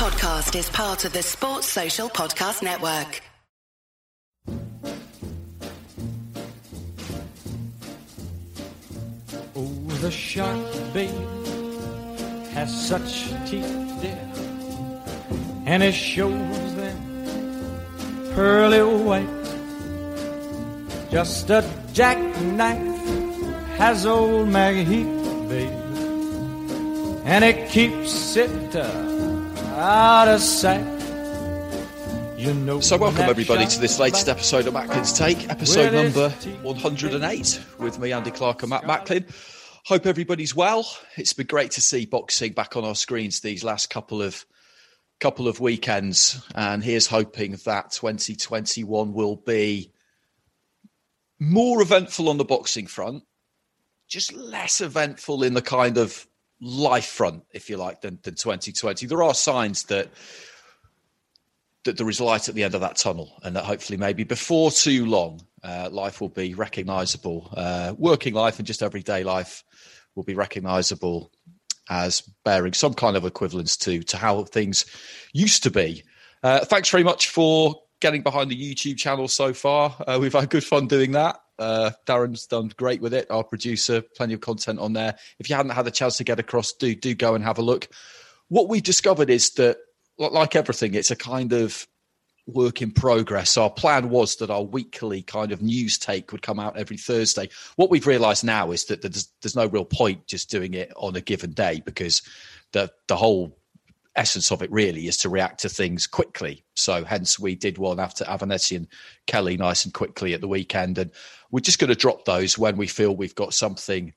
podcast is part of the Sports Social Podcast Network. Oh, the shark, babe, has such teeth, dear, and it shows them pearly white. Just a jackknife has old Macheath babe, and it keeps it uh, out of sight. You know So, welcome everybody to this latest episode of Macklin's Take, episode number 108, with me, Andy Clark, and Matt Macklin. Hope everybody's well. It's been great to see boxing back on our screens these last couple of couple of weekends, and here's hoping that 2021 will be more eventful on the boxing front, just less eventful in the kind of life front, if you like, than, than 2020. There are signs that that there is light at the end of that tunnel, and that hopefully, maybe before too long, uh, life will be recognisable. Uh, working life and just everyday life will be recognisable as bearing some kind of equivalence to to how things used to be. Uh, thanks very much for getting behind the YouTube channel so far. Uh, we've had good fun doing that. Uh, Darren's done great with it. Our producer, plenty of content on there. If you hadn't had a chance to get across, do do go and have a look. What we've discovered is that, like everything, it's a kind of work in progress. Our plan was that our weekly kind of news take would come out every Thursday. What we've realised now is that there's, there's no real point just doing it on a given day because the the whole essence of it really is to react to things quickly. So hence we did one after Avanesyan and Kelly nice and quickly at the weekend, and we're just going to drop those when we feel we've got something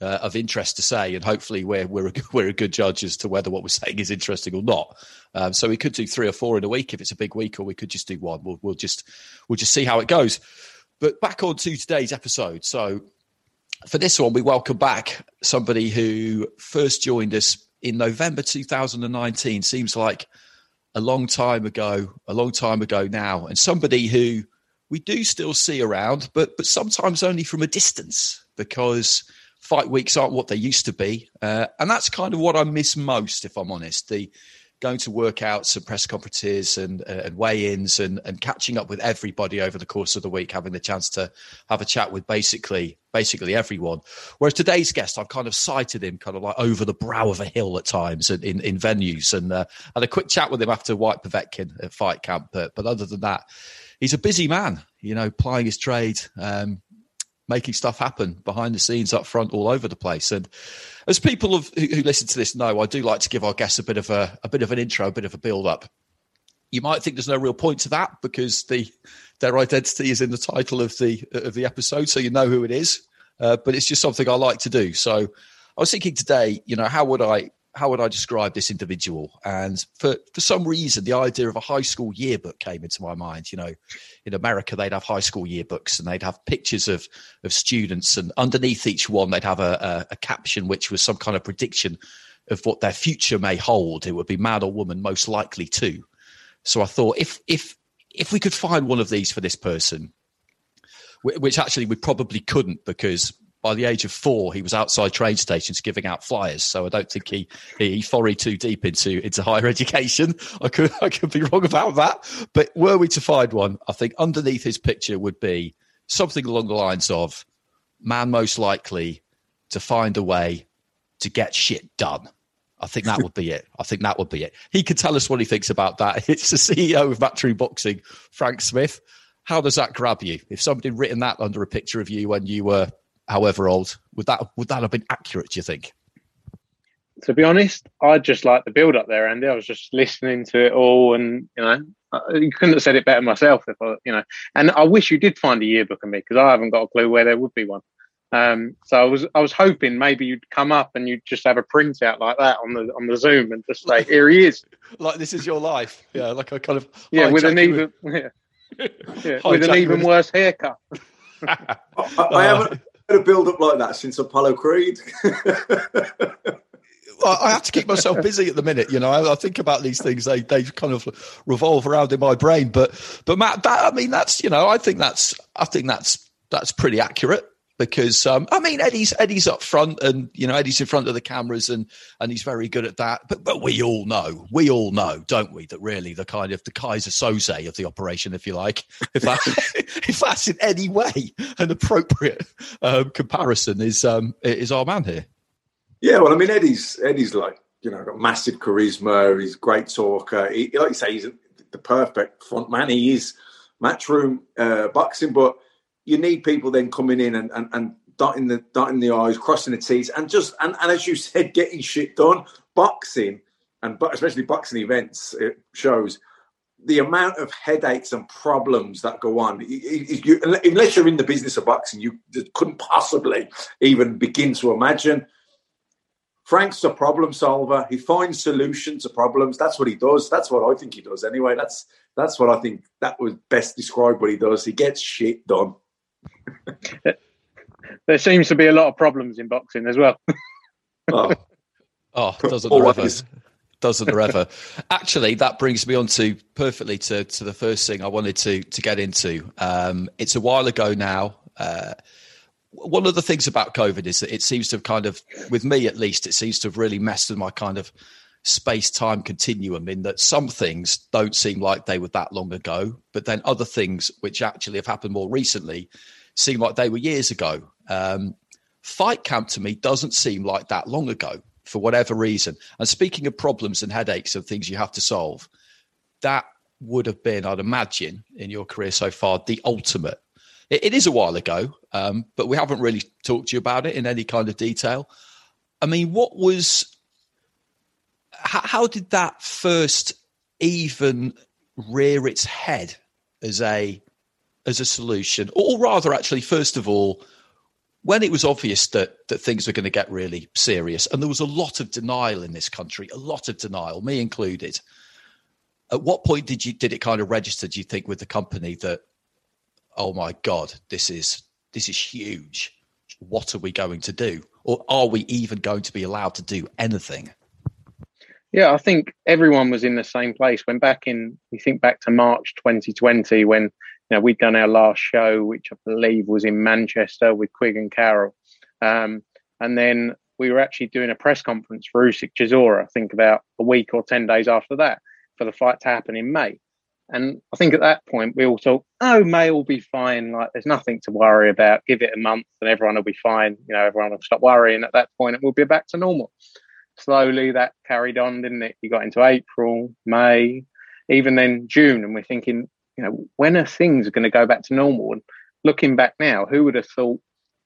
uh, of interest to say, and hopefully we're we're a, we're a good judge as to whether what we're saying is interesting or not. Um, so we could do three or four in a week if it's a big week, or we could just do one. We'll we'll just we'll just see how it goes. But back on to today's episode. So for this one, we welcome back somebody who first joined us in November 2019. Seems like a long time ago, a long time ago now, and somebody who we do still see around, but but sometimes only from a distance because fight weeks aren't what they used to be, uh, and that's kind of what I miss most, if I'm honest. The going to workouts and press conferences and, uh, and weigh-ins and, and catching up with everybody over the course of the week, having the chance to have a chat with basically basically everyone. Whereas today's guest, I've kind of sighted him kind of like over the brow of a hill at times in, in, in venues and uh, had a quick chat with him after Whyte Povetkin at fight camp. But, but other than that, he's a busy man, you know, plying his trade, um, making stuff happen behind the scenes, up front, all over the place. And as people who, who listen to this know, I do like to give our guests a bit of a, a bit of an intro, a bit of a build up. You might think there's no real point to that because the their identity is in the title of the of the episode, so you know who it is. Uh, but it's just something I like to do. So I was thinking today, you know, how would I how would I describe this individual? And for for some reason, the idea of a high school yearbook came into my mind. You know, in America, they'd have high school yearbooks and they'd have pictures of of students, and underneath each one, they'd have a, a, a caption which was some kind of prediction of what their future may hold. It would be man or woman, most likely to. So I thought, if if if we could find one of these for this person, which actually we probably couldn't because by the age of four he was outside train stations giving out flyers. So I don't think he he, he forayed too deep into into higher education. I could I could be wrong about that. But were we to find one, I think underneath his picture would be something along the lines of man most likely to find a way to get shit done. I think that would be it. I think that would be it. He could tell us what he thinks about that. It's the CEO of Matchroom Boxing, Frank Smith. How does that grab you? If somebody written that under a picture of you when you were however old, would that would that have been accurate? Do you think? to be honest, I just like the build up there, Andy. I was just listening to it all, and you know, you couldn't have said it better myself. If I, you know, and I wish you did find a yearbook of me because I haven't got a clue where there would be one. Um, so I was, I was hoping maybe you'd come up and you'd just have a printout like that on the on the Zoom and just say, "Here he is." Like this is your life? Yeah, like a kind of Yeah, with an hijack you- even, yeah, yeah, with an even worse haircut. I, I haven't had a build up like that since Apollo Creed. I have to keep myself busy at the minute. You know, I, I think about these things; they they kind of revolve around in my brain. But but Matt, that I mean, that's you know, I think that's I think that's that's pretty accurate. Because um, I mean Eddie's Eddie's up front and you know Eddie's in front of the cameras and and he's very good at that. But but we all know, we all know, don't we, that really the kind of the Keyser Söze of the operation, if you like, if that if that's in any way an appropriate um, comparison, is um, is our man here. Yeah, well, I mean Eddie's Eddie's like you know got massive charisma. He's great talker. He, like you say, he's the perfect front man. He is matchroom uh, boxing, but you need people then coming in and, and, and dotting the dotting the I's, crossing the T's, and just and, and as you said, getting shit done. Boxing and but especially boxing events it shows the amount of headaches and problems that go on. You, unless you're in the business of boxing, you couldn't possibly even begin to imagine. Frank's a problem solver. He finds solutions to problems. That's what he does. That's what I think he does. Anyway, that's that's what I think that would best describe what he does. He gets shit done. there seems to be a lot of problems in boxing as well. oh. oh, doesn't there ever? Doesn't there ever? Actually, that brings me on to perfectly to, to the first thing I wanted to to get into. Um, it's a while ago now. Uh, one of the things about COVID is that it seems to have kind of, with me at least, it seems to have really messed with my kind of space time continuum in that some things don't seem like they were that long ago, but then other things which actually have happened more recently seem like they were years ago. Um, fight camp to me doesn't seem like that long ago for whatever reason. And speaking of problems and headaches and things you have to solve, that would have been, I'd imagine, in your career so far, the ultimate. it, it is a while ago, um, but we haven't really talked to you about it in any kind of detail. I mean, what was how, how did that first even rear its head as a as a solution, or rather, actually, first of all, when it was obvious that that things were going to get really serious, and there was a lot of denial in this country, a lot of denial, me included. At what point did you did it kind of register? Do you think with the company that, oh my god, this is this is huge. What are we going to do, or are we even going to be allowed to do anything? Yeah, I think everyone was in the same place when back in, we think back to March 2020 when know we'd done our last show, which I believe was in Manchester with Quigg and Carroll, um, and then we were actually doing a press conference for Usyk Chisora. I think about a week or ten days after that for the fight to happen in May, and I think at that point we all thought, oh, May will be fine. Like there's nothing to worry about. Give it a month and everyone will be fine. You know, everyone will stop worrying at that point and we'll be back to normal slowly that carried on, didn't it? You got into April, May, even then June, and we're thinking, you know, when are things going to go back to normal? And looking back now, who would have thought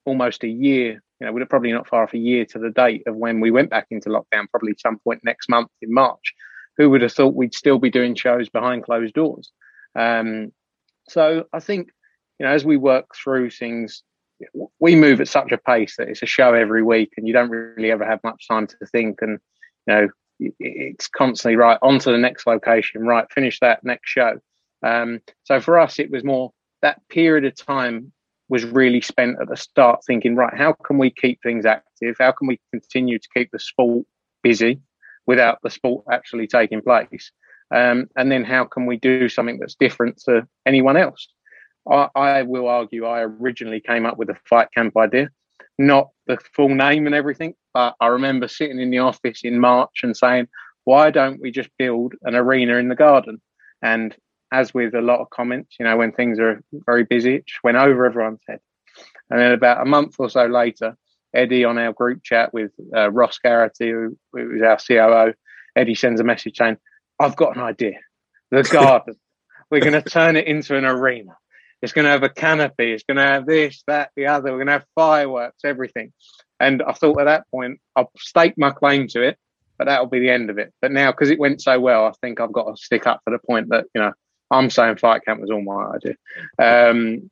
almost a year, you know, we're probably not far off a year to the date of when we went back into lockdown, probably some point next month in March. Who would have thought we'd still be doing shows behind closed doors? Um, so I think, you know, as we work through things, we move at such a pace that it's a show every week and you don't really ever have much time to think and you know it's constantly right on to the next location right finish that next show um, so for us it was more that period of time was really spent at the start thinking right how can we keep things active? How can we continue to keep the sport busy without the sport actually taking place? Um, and then how can we do something that's different to anyone else? I, I will argue I originally came up with a fight camp idea, not the full name and everything, but I remember sitting in the office in March and saying, why don't we just build an arena in the garden? And as with a lot of comments, you know, when things are very busy, it just went over everyone's head. And then about a month or so later, Eddie on our group chat with uh, Ross Garrity, who, who was our COO, Eddie sends a message saying, I've got an idea. The garden. We're going to turn it into an arena. It's going to have a canopy. It's going to have this, that, the other. We're going to have fireworks, everything. And I thought at that point, I'll stake my claim to it, but that'll be the end of it. But now, because it went so well, I think I've got to stick up for the point that, you know, I'm saying fight camp was all my idea. Um,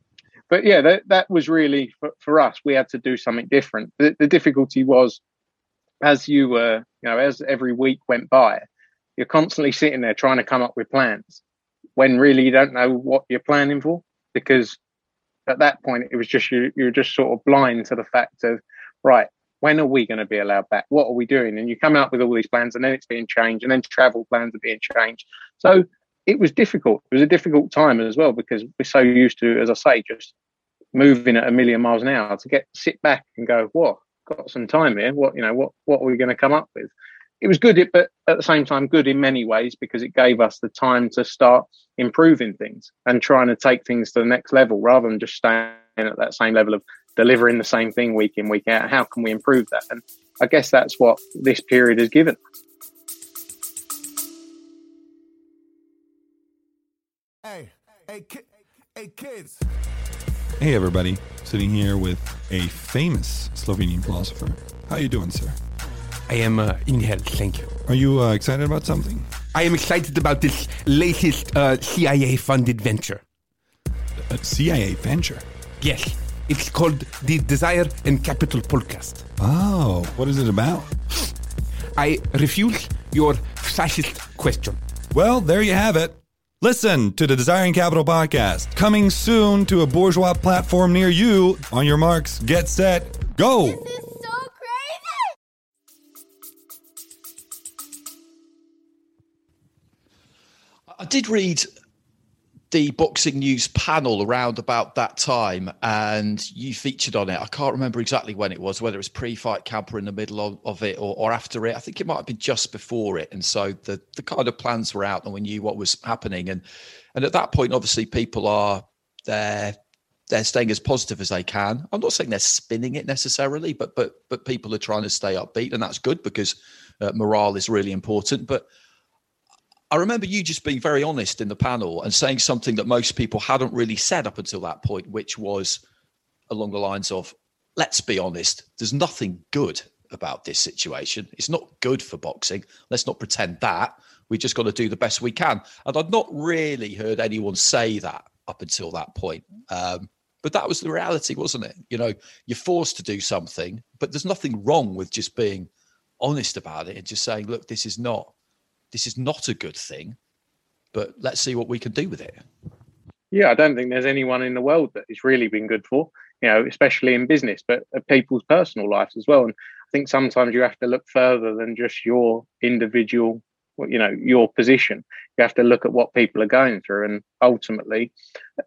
but yeah, that, that was really for, for, us. We had to do something different. The, the difficulty was, as you were, you know, as every week went by, you're constantly sitting there trying to come up with plans when really you don't know what you're planning for because at that point it was just you you're just sort of blind to the fact of right when are we going to be allowed back what are we doing and you come up with all these plans and then it's being changed and then travel plans are being changed so it was difficult it was a difficult time as well because we're so used to as i say just moving at a million miles an hour to get sit back and go, what? Got some time here. What you know? What what are we going to come up with? It was good, but at the same time, good in many ways because it gave us the time to start improving things and trying to take things to the next level rather than just staying at that same level of delivering the same thing week in week out. How can we improve that? And I guess that's what this period has given. Hey, hey, ki- hey, kids. Hey, everybody. Sitting here with a famous Slovenian philosopher. How are you doing, sir? I am uh, in health, thank you. Are you uh, excited about something? I am excited about this latest uh, CIA-funded venture. A CIA venture? Yes, it's called the Desire and Capital podcast. Oh, what is it about? I refuse your fascist question. Well, there you have it. Listen to the Desiring Capital podcast, coming soon to a bourgeois platform near you. On your marks, get set, go! This is so crazy! I did read the boxing news panel around about that time, and you featured on it. I can't remember exactly when it was, whether it was pre-fight camp or in the middle of, of it or, or, after it. I think it might have been just before it. And so the the kind of plans were out, and we knew what was happening. And and at that point, obviously, people are they're they're staying as positive as they can. I'm not saying they're spinning it necessarily, but but but people are trying to stay upbeat, and that's good because uh, morale is really important. But I remember you just being very honest in the panel and saying something that most people hadn't really said up until that point, which was along the lines of, let's be honest, there's nothing good about this situation. It's not good for boxing. Let's not pretend that. We just got to do the best we can. And I'd not really heard anyone say that up until that point. Um, but that was the reality, wasn't it? You know, you're forced to do something, but there's nothing wrong with just being honest about it and just saying, look, this is not this is not a good thing, but let's see what we can do with it. Yeah, I don't think there's anyone in the world that it's really been good for, you know, especially in business, but people's personal lives as well. And I think sometimes you have to look further than just your individual, you know, your position. You have to look at what people are going through. And ultimately,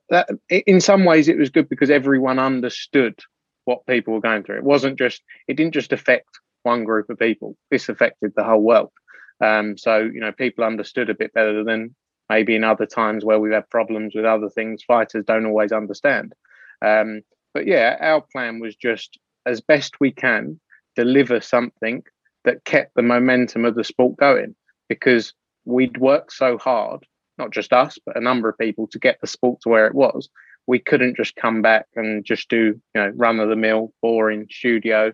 that, in some ways, it was good because everyone understood what people were going through. It wasn't just, it didn't just affect one group of people, this affected the whole world. Um, so you know, people understood a bit better than maybe in other times where we've had problems with other things. Fighters don't always understand. Um, but yeah, our plan was just as best we can deliver something that kept the momentum of the sport going because we'd worked so hard, not just us, but a number of people to get the sport to where it was. We couldn't just come back and just do, you know, run of the mill, boring studio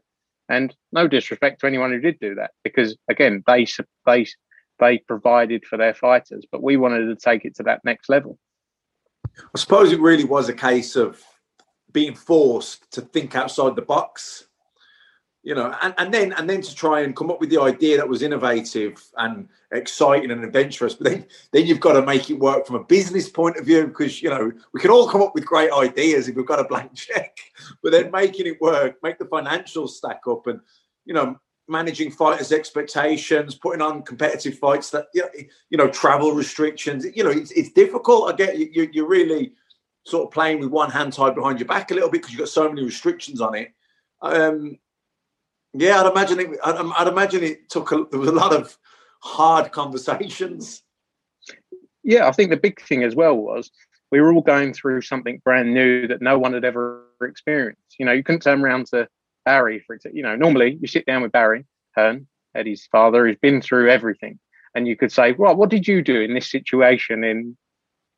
and no disrespect to anyone who did do that, because again, they they they provided for their fighters, but we wanted to take it to that next level. I suppose it really was a case of being forced to think outside the box you know, and, and then and then to try and come up with the idea that was innovative and exciting and adventurous, but then then you've got to make it work from a business point of view because you know we can all come up with great ideas if we've got a blank check, but then making it work, make the financials stack up, and you know managing fighters' expectations, putting on competitive fights that you know, you know travel restrictions. You know, it's, it's difficult. I get you. You're really sort of playing with one hand tied behind your back a little bit because you've got so many restrictions on it. Um, yeah, I'd imagine it. I'd, I'd imagine it took a, there was a lot of hard conversations. Yeah, I think the big thing as well was we were all going through something brand new that no one had ever experienced. You know, you couldn't turn around to Barry for example. You know, normally you sit down with Barry Hearn, Eddie's father, who's been through everything, and you could say, "Well, what did you do in this situation in,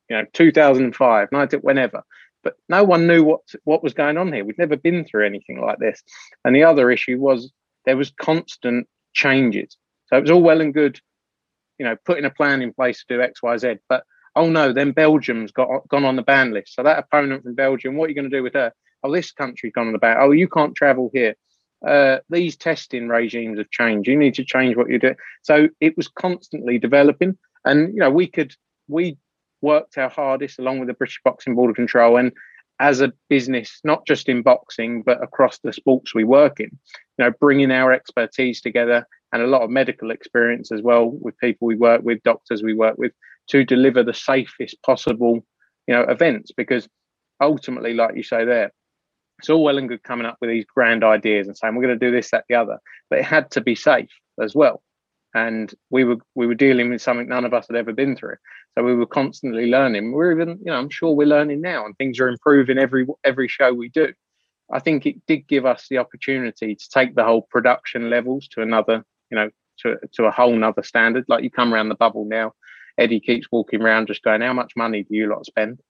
you know, 2005, whenever?" But no one knew what what was going on here. We'd never been through anything like this. And the other issue was there was constant changes. So it was all well and good, you know, putting a plan in place to do X, Y, Z. But oh no, then Belgium's got gone on the ban list. So that opponent from Belgium, what are you going to do with her? Oh, this country's gone on the ban. Oh, you can't travel here. Uh, these testing regimes have changed. You need to change what you do. So it was constantly developing, and you know we could we worked our hardest along with the British Boxing Board of Control and as a business, not just in boxing, but across the sports we work in, you know, bringing our expertise together and a lot of medical experience as well with people we work with, doctors we work with, to deliver the safest possible, you know, events. Because ultimately, like you say there, it's all well and good coming up with these grand ideas and saying we're going to do this, that, the other, but it had to be safe as well. And we were we were dealing with something none of us had ever been through, we were constantly learning. We're even, you know, I'm sure we're learning now, and things are improving every every show we do. I think it did give us the opportunity to take the whole production levels to another, you know, to to a whole nother standard. Like you come around the bubble now, Eddie keeps walking around just going, "How much money do you lot spend?"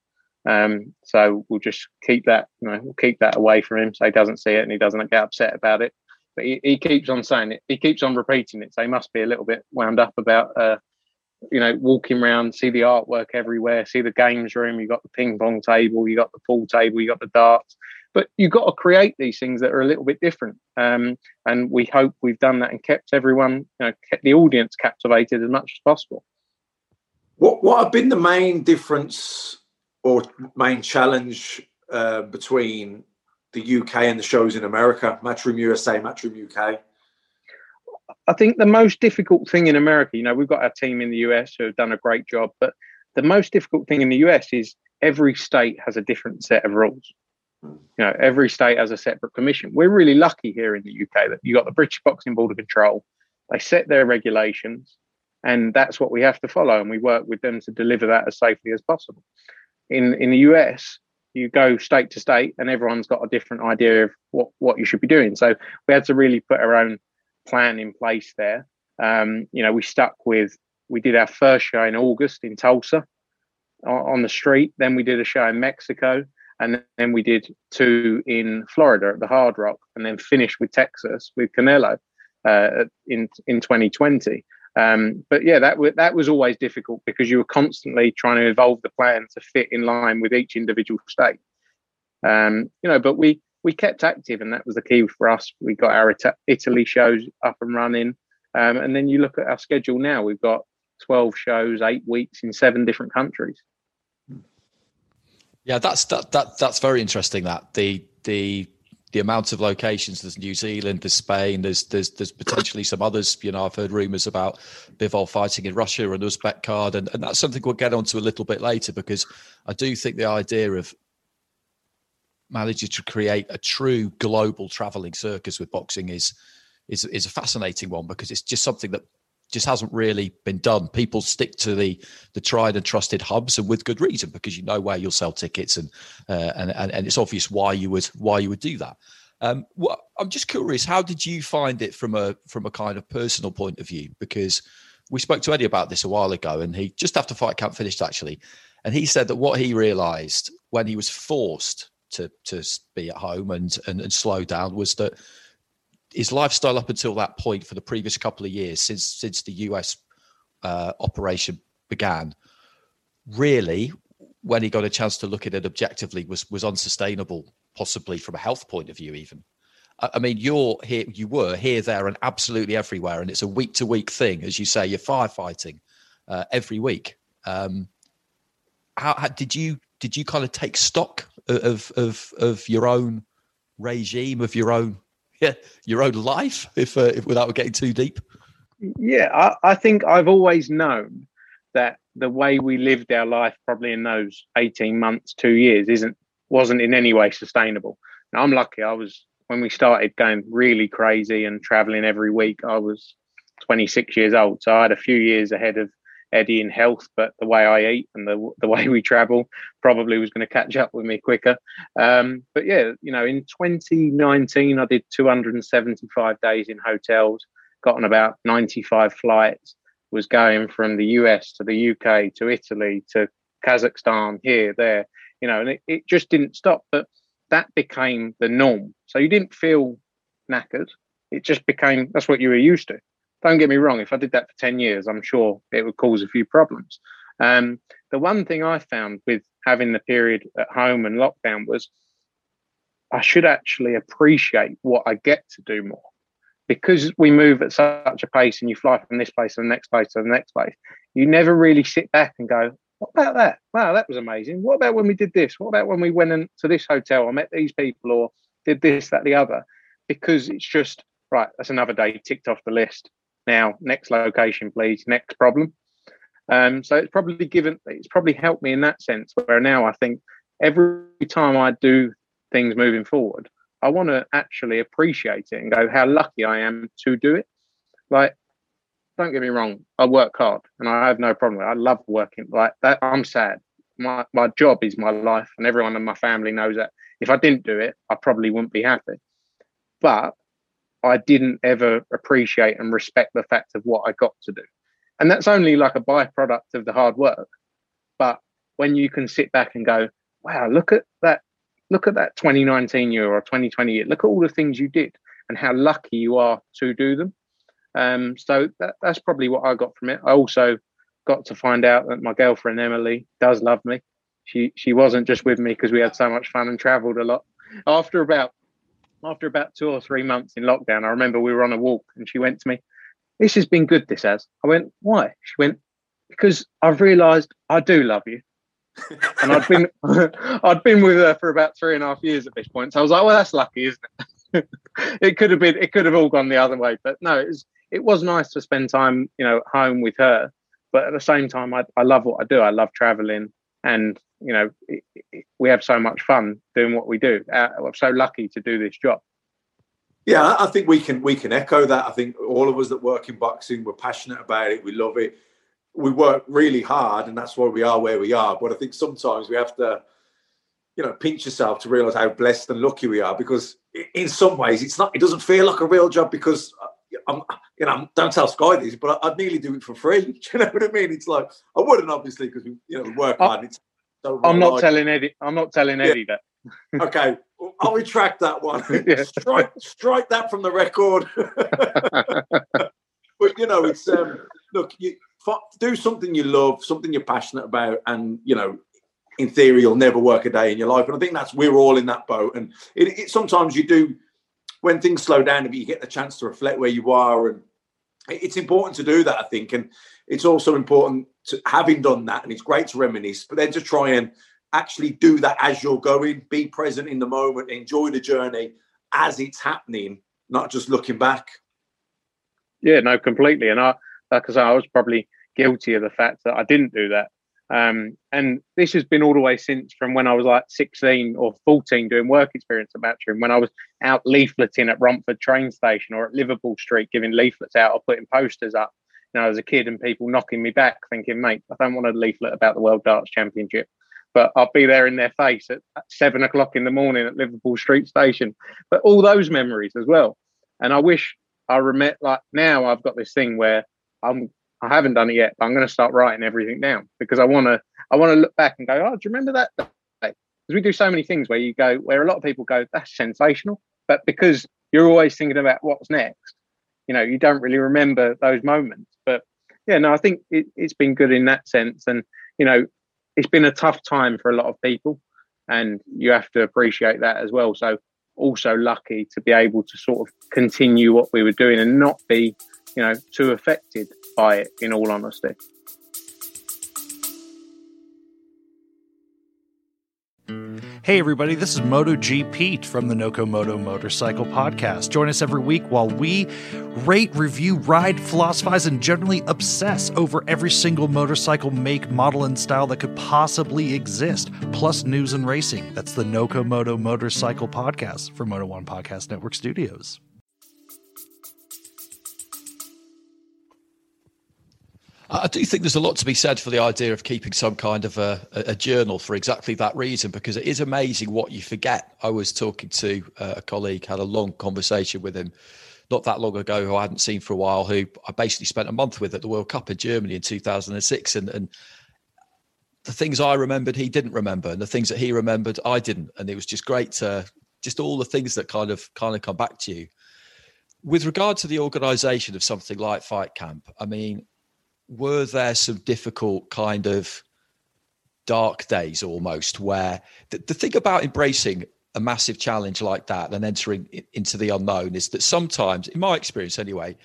Um, so we'll just keep that, you know, we'll keep that away from him so he doesn't see it and he doesn't get upset about it. But he, he keeps on saying it. He keeps on repeating it. So he must be a little bit wound up about, uh, you know, walking around, see the artwork everywhere, see the games room. You got the ping pong table, you got the pool table, you got the darts. But you've got to create these things that are a little bit different. Um, and we hope we've done that and kept everyone, you know, kept the audience captivated as much as possible. What what have been the main difference or main challenge uh, between the UK and the shows in America, Matchroom USA, Matchroom UK? I think the most difficult thing in America, you know, we've got our team in the US who have done a great job, but the most difficult thing in the US is every state has a different set of rules. Hmm. You know, every state has a separate commission. We're really lucky here in the UK that you got the British Boxing Board of Control. They set their regulations, and that's what we have to follow, and we work with them to deliver that as safely as possible in in the US, you go state to state, and everyone's got a different idea of what what you should be doing. So we had to really put our own plan in place there. Um, you know, we stuck with we did our first show in August in Tulsa on the street. Then we did a show in Mexico, and then we did two in Florida at the Hard Rock, and then finished with Texas with Canelo uh, in in 2020. Um, but yeah, that w- that was always difficult because you were constantly trying to evolve the plan to fit in line with each individual state. Um, you know, but we we kept active, and that was the key for us. We got our Ita- Italy shows up and running, um, and then you look at our schedule now. We've got twelve shows, eight weeks in seven different countries. Yeah, that's that, that that's very interesting. That the the the amount of locations. There's New Zealand, there's Spain, there's there's there's potentially some others. You know, I've heard rumours about Bivol fighting in Russia and Uzbek card, and, and that's something we'll get onto a little bit later because I do think the idea of managing to create a true global travelling circus with boxing is is is a fascinating one because it's just something that just hasn't really been done. People stick to the the tried and trusted hubs, and with good reason, because you know where you'll sell tickets, and uh, and, and and it's obvious why you would why you would do that. Um, well, I'm just curious, how did you find it from a from a kind of personal point of view? Because we spoke to Eddie about this a while ago, and he just after fight camp finished actually, and he said that what he realised when he was forced to to be at home and and, and slow down was that his lifestyle up until that point for the previous couple of years since since the US uh, operation began, really, when he got a chance to look at it objectively, was was unsustainable, possibly from a health point of view, even. I, mean, you're here, you were here, there, and absolutely everywhere, and it's a week to week thing, as you say. You're firefighting uh, every week. Um, how, how did you did you kind of take stock of of of your own regime of your own yeah, your own life, if, uh, if without getting too deep? Yeah, I, I think I've always known that the way we lived our life, probably in those eighteen months, two years, isn't wasn't in any way sustainable. Now, I'm lucky. I was when we started going really crazy and traveling every week. I was 26 years old, so I had a few years ahead of Eddie in health, but the way I eat and the the way we travel probably was going to catch up with me quicker. Um, but yeah, you know, in 2019, I did 275 days in hotels, got on about 95 flights, was going from the US to the UK to Italy to Kazakhstan, here, there, you know, and it, it just didn't stop. But that became the norm. So you didn't feel knackered. It just became that's what you were used to don't get me wrong, if I did that for 10 years, I'm sure it would cause a few problems. Um, the one thing I found with having the period at home and lockdown was I should actually appreciate what I get to do more. Because we move at such a pace and you fly from this place to the next place to the next place, you never really sit back and go, What about that? Wow, that was amazing. What about when we did this? What about when we went into this hotel or met these people or did this, that, the other? Because it's just, right, that's another day ticked off the list. Now, next location, please. Next problem. Um, so it's probably given, it's probably helped me in that sense. Where now I think every time I do things moving forward, I want to actually appreciate it and go how lucky I am to do it. Like, don't get me wrong, I work hard and I have no problem. I love working like that. I'm sad. My my job is my life, and everyone in my family knows that. If I didn't do it, I probably wouldn't be happy. But I didn't ever appreciate and respect the fact of what I got to do. And that's only like a byproduct of the hard work. But when you can sit back and go, wow, look at that, look at that 2019 year or 2020 year, look at all the things you did and how lucky you are to do them. Um, so that, that's probably what I got from it. I also got to find out that my girlfriend Emily does love me. She she wasn't just with me because we had so much fun and travelled a lot. After about after about two or three months in lockdown, I remember we were on a walk and she went to me, This has been good, this has. I went, Why? She went, Because I've realised I do love you. and I'd been I'd been with her for about three and a half years at this point. So I was like, Well, that's lucky, isn't it? it could have been it could have all gone the other way. But no, it was it was nice to spend time, you know, home with her. But at the same time I, I love what I do. I love traveling and you know, we have so much fun doing what we do. Uh, I'm so lucky to do this job. Yeah, I think we can we can echo that. I think all of us that work in boxing, we're passionate about it. We love it. We work really hard, and that's why we are where we are. But I think sometimes we have to, you know, pinch yourself to realize how blessed and lucky we are. Because in some ways, it's not. It doesn't feel like a real job because uh, I'm, you know, don't tell Sky this, but I'd nearly do it for free. Do you know what I mean? It's like I wouldn't obviously because we, you know, we work hard. It's so I'm not telling Eddie. I'm not telling Eddie yeah. that. okay, I'll retract that one. yeah. strike, strike that from the record. but you know, it's um, look, you do something you love, something you're passionate about, and you know, in theory, you'll never work a day in your life. And I think that's we're all in that boat. And it, it sometimes you do when things slow down a you get the chance to reflect where you are, and it's important to do that. I think, and it's also important to having done that, and it's great to reminisce, but then to try and actually do that as you're going, be present in the moment, enjoy the journey as it's happening, not just looking back. Yeah, no, completely. And I, like I say, I was probably guilty of the fact that I didn't do that. Um, and this has been all the way since from when I was like 16 or 14 doing work experience at Matchroom, when I was out leafleting at Romford train station or at Liverpool Street giving leaflets out or putting posters up you know, as a kid and people knocking me back thinking, mate, I don't want a leaflet about the World Darts Championship. But I'll be there in their face at, at seven o'clock in the morning at Liverpool Street Station. But all those memories as well. And I wish I remember, like now I've got this thing where I'm, I haven't done it yet, but I'm going to start writing everything down because I want to, I want to look back and go, oh, do you remember that day? Because we do so many things where you go, where a lot of people go, that's sensational. But because you're always thinking about what's next, you know, you don't really remember those moments. But yeah, no, I think it, it's been good in that sense. And, you know, it's been a tough time for a lot of people and you have to appreciate that as well. So also lucky to be able to sort of continue what we were doing and not be, you know, too affected by it in all honesty. Hey, everybody, this is MotoGPete from the Noco Moto Motorcycle Podcast. Join us every week while we rate, review, ride, philosophize, and generally obsess over every single motorcycle make, model, and style that could possibly exist, plus news and racing. That's the Noco Moto Motorcycle Podcast from Moto One Podcast Network Studios. I do think there's a lot to be said for the idea of keeping some kind of a, a journal for exactly that reason, because it is amazing what you forget. I was talking to uh, a colleague, had a long conversation with him not that long ago, who I hadn't seen for a while, who I basically spent a month with at the World Cup in Germany in 2006. And, and the things I remembered, he didn't remember, and the things that he remembered, I didn't. And it was just great to just all the things that kind of kind of come back to you. With regard to the organisation of something like Fight Camp, I mean, were there some difficult kind of dark days almost where the, the thing about embracing a massive challenge like that and entering into the unknown is that sometimes in my experience anyway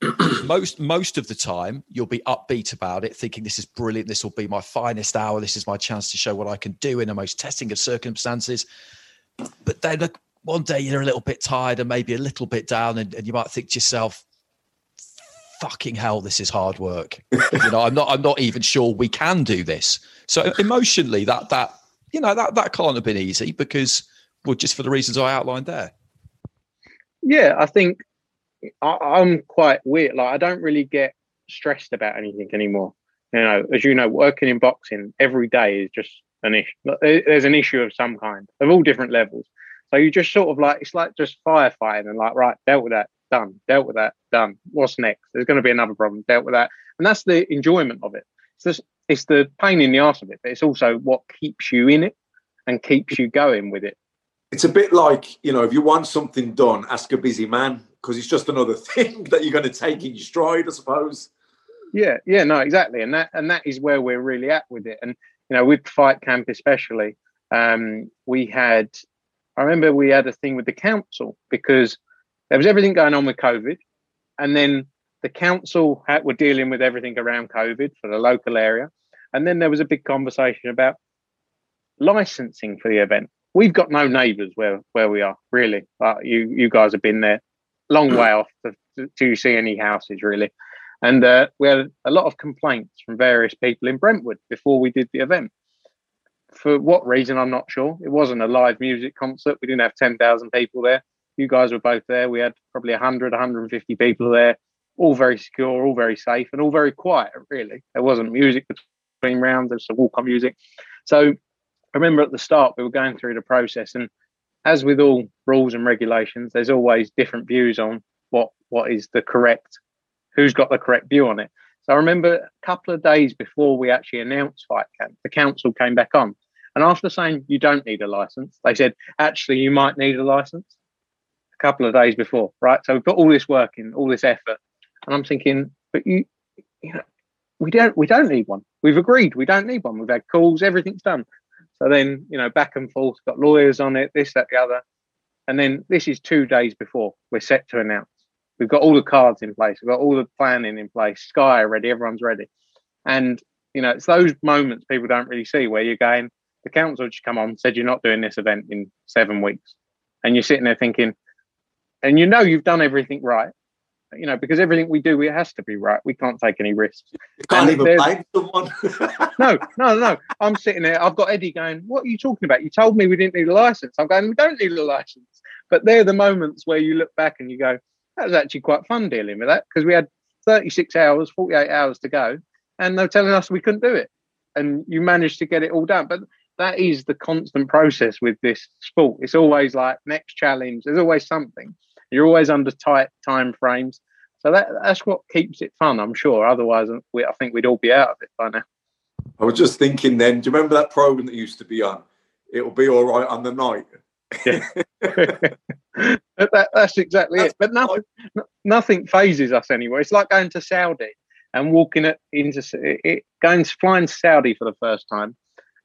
most most of the time you'll be upbeat about it thinking this is brilliant this will be my finest hour this is my chance to show what i can do in the most testing of circumstances. But then look, one day you're a little bit tired and maybe a little bit down and, and you might think to yourself fucking hell, this is hard work. you know, I'm not I'm not even sure we can do this. So emotionally, that that you know that that can't have been easy because well, just for the reasons I outlined there. Yeah, I think I, I'm quite weird. Like I don't really get stressed about anything anymore. You know, as you know, working in boxing every day is just an issue. There's an issue of some kind of all different levels. So you just sort of like it's like just firefighting and like right, dealt with that, done, dealt with that, done. What's next? There's going to be another problem, dealt with that, and that's the enjoyment of it. It's just, it's the pain in the ass of it, but it's also what keeps you in it and keeps you going with it. It's a bit like you know, if you want something done, ask a busy man because it's just another thing that you're going to take in your stride, I suppose. Yeah, yeah, no, exactly, and that and that is where we're really at with it. And you know, with fight camp especially, um, we had. I remember we had a thing with the council because there was everything going on with COVID, and then the council had, were dealing with everything around COVID for the local area, and then there was a big conversation about licensing for the event. We've got no neighbours where where we are really. But you you guys have been there, long way off to, to see any houses really. And uh, we had a lot of complaints from various people in Brentwood before we did the event. For what reason, I'm not sure. It wasn't a live music concert. We didn't have 10,000 people there. You guys were both there. We had probably 100, 150 people there, all very secure, all very safe, and all very quiet, really. There wasn't music between rounds, there was some walk on music. So I remember at the start, we were going through the process, and as with all rules and regulations, there's always different views on what what is the correct who's got the correct view on it. So I remember a couple of days before we actually announced Fight Camp, the council came back on. And after saying you don't need a license, they said, actually, you might need a license a couple of days before, right? So we've put all this work in, all this effort. And I'm thinking, but you, you know, we don't, we don't need one. We've agreed we don't need one. We've had calls, everything's done. So then, you know, back and forth, got lawyers on it, this, that, the other. And then this is two days before we're set to announce. We've got all the cards in place. We've got all the planning in place. Sky ready. Everyone's ready. And you know, it's those moments people don't really see where you're going. The council just come on, said you're not doing this event in seven weeks, and you're sitting there thinking, and you know you've done everything right. You know, because everything we do, it has to be right. We can't take any risks. You can't even blame someone. no, no, no. I'm sitting there. I've got Eddie going. What are you talking about? You told me we didn't need a license. I'm going. We don't need a license. But they're the moments where you look back and you go, that was actually quite fun dealing with that because we had 36 hours, 48 hours to go, and they're telling us we couldn't do it. And you managed to get it all done. But that is the constant process with this sport. It's always like next challenge. There's always something. You're always under tight time frames. So that that's what keeps it fun, I'm sure. Otherwise, um, we, I think we'd all be out of it by now. I was just thinking then, do you remember that program that used to be on? It'll be all right on the night. Yeah. that, that's exactly that's it. But nothing, nothing fazes us anyway. It's like going to Saudi and walking it into it, going flying to Saudi for the first time.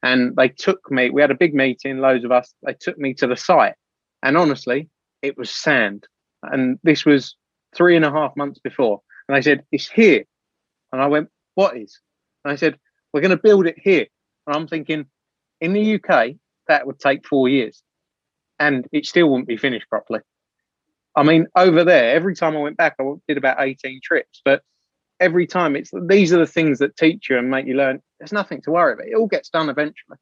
And they took me. We had a big meeting, loads of us. They took me to the site, and honestly, it was sand. And this was three and a half months before. And they said, "It's here." And I went, "What is?" And I said, "We're going to build it here." And I'm thinking, in the UK, that would take four years and it still wouldn't be finished properly. I mean, over there, every time I went back, I did about 18 trips, but every time it's these are the things that teach you and make you learn. There's nothing to worry about. It all gets done eventually.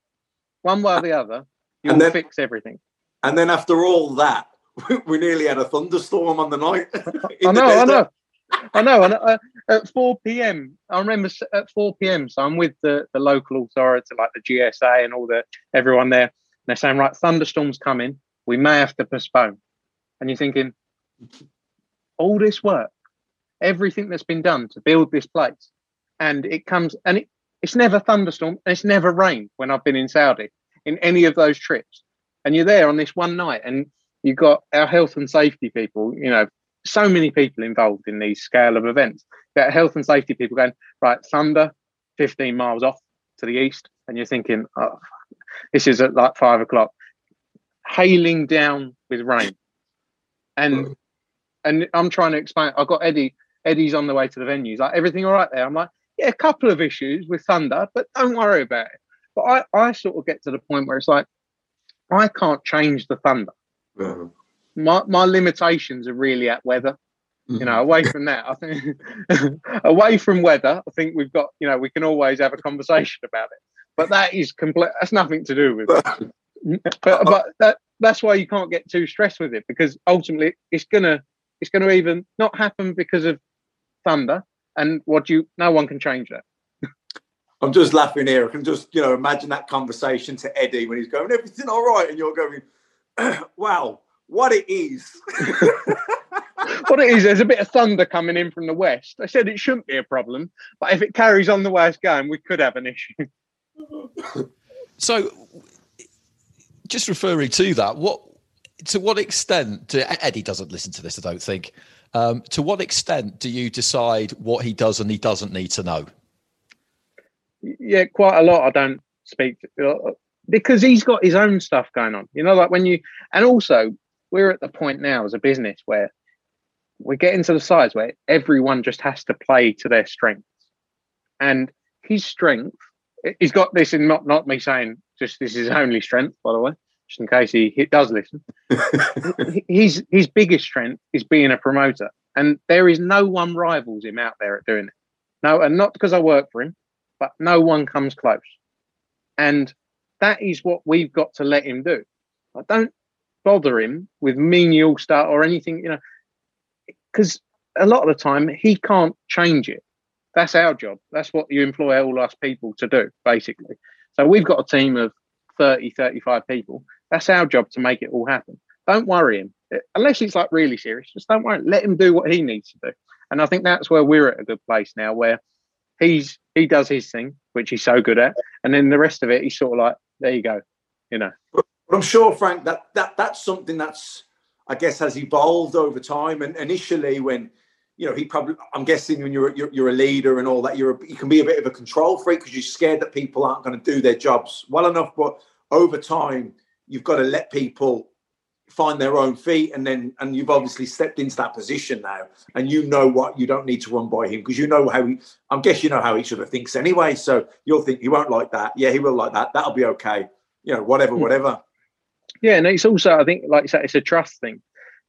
One way or the other, you'll then, fix everything. And then after all that, we nearly had a thunderstorm on the night. I know, I know. I know. And uh, at 4 p.m., I remember at 4 p.m. So I'm with the, the local authority, like the GSA and all the everyone there. And they're saying, right, thunderstorms coming we may have to postpone. And you're thinking, all this work, everything that's been done to build this place, and it comes and it, it's never thunderstorm and it's never rained when I've been in Saudi in any of those trips. And you're there on this one night, and you've got our health and safety people, you know, so many people involved in these scale of events. Got health and safety people going, right, thunder, 15 miles off to the east. And you're thinking, oh, this is at like five o'clock hailing down with rain. And and I'm trying to explain. I've got Eddie. Eddie's on the way to the venue. He's like, everything all right there? I'm like, yeah, a couple of issues with thunder, but don't worry about it. But I, I sort of get to the point where it's like, I can't change the thunder. Uh-huh. My my limitations are really at weather. Mm-hmm. You know, mm-hmm. away from that, I think away from weather, I think we've got, you know, we can always have a conversation about it. But that is complete. That's nothing to do with it. but but that that's why you can't get too stressed with it because ultimately it's gonna it's gonna even not happen because of thunder. And what you no one can change that. I'm just laughing here. I can just, you know, imagine that conversation to Eddie when he's going, everything all right? And you're going, wow, what it is. what it is, there's a bit of thunder coming in from the west. I said it shouldn't be a problem, but if it carries on the way it's going, we could have an issue. So, just referring to that, what to what extent do, Eddie doesn't listen to this? I don't think. Um, to what extent do you decide what he does and he doesn't need to know? Yeah, quite a lot. I don't speak to, uh, because he's got his own stuff going on. You know, like when you and also we're at the point now as a business where we're getting to the size where everyone just has to play to their strengths, and his strength. He's got this in not not me saying just this is his only strength, by the way, just in case he, he does listen. his his biggest strength is being a promoter, and there is no one rivals him out there at doing it. No, and not because I work for him, but no one comes close. And that is what we've got to let him do. I don't bother him with menial stuff or anything, you know, because a lot of the time he can't change it. That's our job. That's what you employ all us people to do, basically. So we've got a team of 30, 35 people. That's our job to make it all happen. Don't worry him. Unless it's like really serious, just don't worry. Let him do what he needs to do. And I think that's where we're at a good place now where he's he does his thing, which he's so good at, and then the rest of it, he's sort of like, there you go, you know. But I'm sure, Frank, that that that's something that's I guess has evolved over time. And initially, when you know, he probably, I'm guessing when you're, you're, you're a leader and all that, you're, a, you can be a bit of a control freak because you're scared that people aren't going to do their jobs well enough. But over time, you've got to let people find their own feet and then and you've obviously stepped into that position now and you know what you don't need to run by him because you know how he i guess you know how each other thinks anyway so you'll think he won't like that. Yeah he will like that. That'll be okay. You know whatever hmm. whatever. Yeah and it's also i think like it's a trust thing.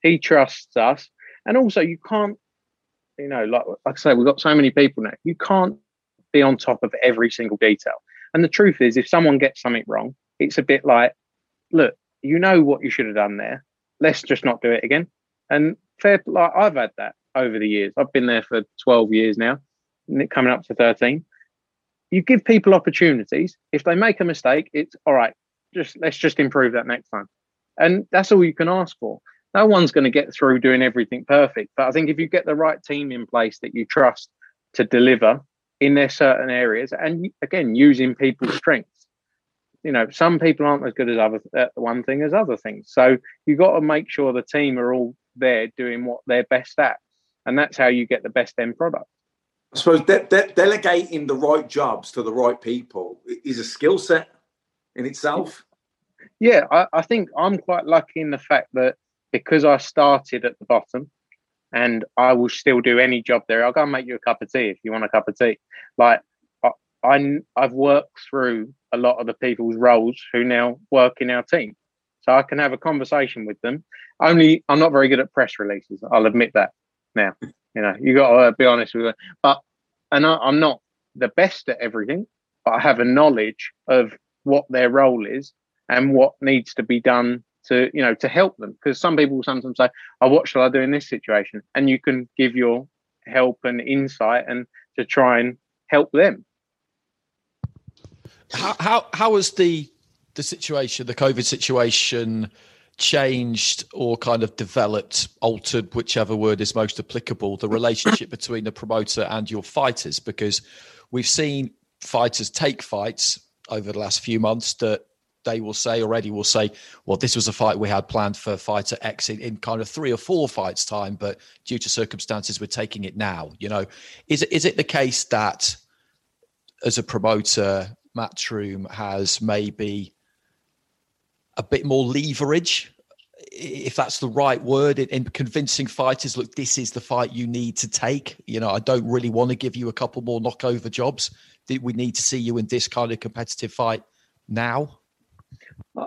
He trusts us and also you can't you know like, like i say we've got so many people now you can't be on top of every single detail and the truth is if someone gets something wrong it's a bit like look you know what you should have done there. Let's just not do it again. And fair, like I've had that over the years. I've been there for 12 years now, coming up to 13. You give people opportunities. If they make a mistake, it's all right. Just let's just improve that next time. And that's all you can ask for. No one's going to get through doing everything perfect. But I think if you get the right team in place that you trust to deliver in their certain areas, and again, using people's strengths, you know, some people aren't as good as other at one thing as other things. So you've got to make sure the team are all there doing what they're best at, and that's how you get the best end product. I suppose de- de- delegating the right jobs to the right people is a skill set in itself. Yeah, I, I think I'm quite lucky in the fact that because I started at the bottom and I will still do any job there. I'll go and make you a cup of tea if you want a cup of tea. Like I, I've worked through a lot of the people's roles who now work in our team. So I can have a conversation with them. Only I'm not very good at press releases. I'll admit that now. You know, you got to uh, be honest with it. But and I, I'm not the best at everything, but I have a knowledge of what their role is and what needs to be done to you know to help them. Because some people sometimes say, "Oh, what shall I do in this situation?" And you can give your help and insight and to try and help them how how how has the the situation, the COVID situation, changed or kind of developed, altered, whichever word is most applicable, the relationship between the promoter and your fighters? Because we've seen fighters take fights over the last few months that they will say already will say, well, this was a fight we had planned for fighter X in, in kind of three or four fights time, but due to circumstances, we're taking it now. You know, is it is it the case that as a promoter, Matchroom has maybe a bit more leverage, if that's the right word, in, in, convincing fighters, look, this is the fight you need to take. You know, I don't really want to give you a couple more knockover jobs. We need to see you in this kind of competitive fight now.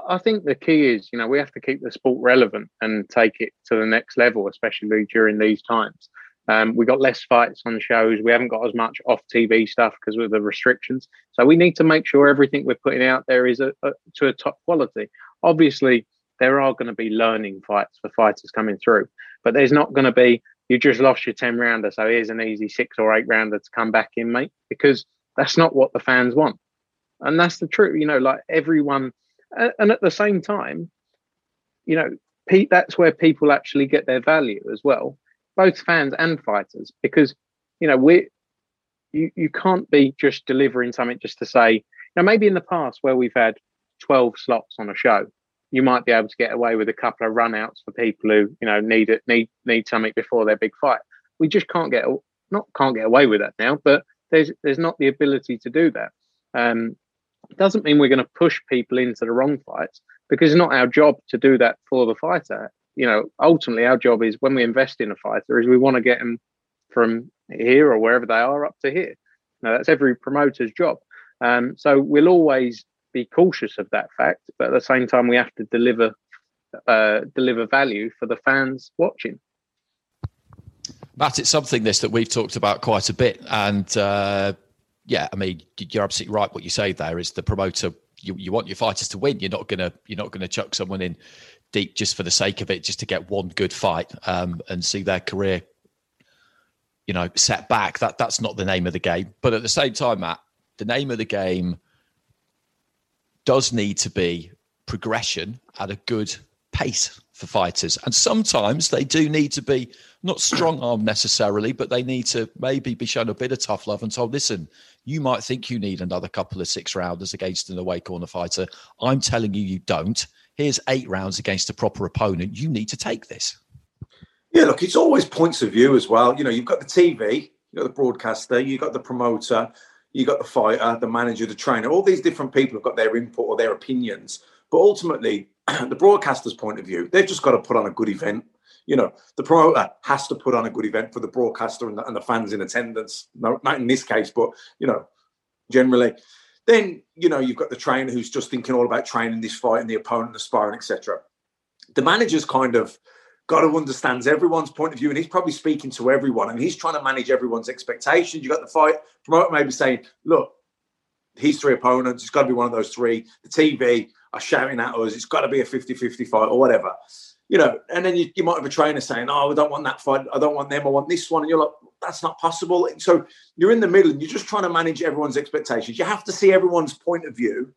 I think the key is, you know, we have to keep the sport relevant and take it to the next level, especially during these times. Um, we got less fights on shows. We haven't got as much off TV stuff because of the restrictions. So we need to make sure everything we're putting out there is a, a, to a top quality. Obviously, there are going to be learning fights for fighters coming through, but there's not going to be you just lost your 10 rounder, so here's an easy six or eight rounder to come back in, mate, because that's not what the fans want. And that's the truth, you know, like everyone, and at the same time, you know, Pete, that's where people actually get their value as well, both fans and fighters, because, you know, we you, you can't be just delivering something just to say, you know, maybe in the past where we've had 12 slots on a show, you might be able to get away with a couple of runouts for people who you know need it need need something before their big fight. We just can't get not can't get away with that now, but there's there's not the ability to do that. Um, it doesn't mean we're going to push people into the wrong fights because it's not our job to do that for the fighter. You know, ultimately our job is when we invest in a fighter is we want to get them from here or wherever they are up to here. Now that's every promoter's job. Um, so we'll always be cautious of that fact, but at the same time, we have to deliver uh, deliver value for the fans watching. Matt, it's something this that we've talked about quite a bit, and uh, yeah, I mean, you're absolutely right. What you say there is the promoter. You, you want your fighters to win. You're not gonna you're not gonna chuck someone in deep just for the sake of it, just to get one good fight um, and see their career, you know, set back. That that's not the name of the game. But at the same time, Matt, the name of the game does need to be progression at a good pace for fighters. And sometimes they do need to be not strong arm necessarily, but they need to maybe be shown a bit of tough love and told, listen, you might think you need another couple of six rounders against an away corner fighter. I'm telling you, you don't. Here's eight rounds against a proper opponent. You need to take this. Yeah, look, it's always points of view as well. You know, you've got the TV, you've got the broadcaster, you've got the promoter, you've got the fighter, the manager, the trainer, all these different people have got their input or their opinions. But ultimately, the broadcaster's point of view, they've just got to put on a good event. You know, the promoter has to put on a good event for the broadcaster and the, and the fans in attendance. No, not in this case, but you know, generally. Then you know you've got the trainer who's just thinking all about training this fight and the opponent, the sparring, etc. The manager's kind of got to understands everyone's point of view, and he's probably speaking to everyone, and he's trying to manage everyone's expectations. You got the fight promoter maybe saying, "Look, he's three opponents. It's got to be one of those three. The TV are shouting at us. It's got to be a 50-50 fight or whatever." You know, and then you, you might have a trainer saying, "Oh, I don't want that fight. I don't want them. I want this one." And you're like, "That's not possible." So you're in the middle, and you're just trying to manage everyone's expectations. You have to see everyone's point of view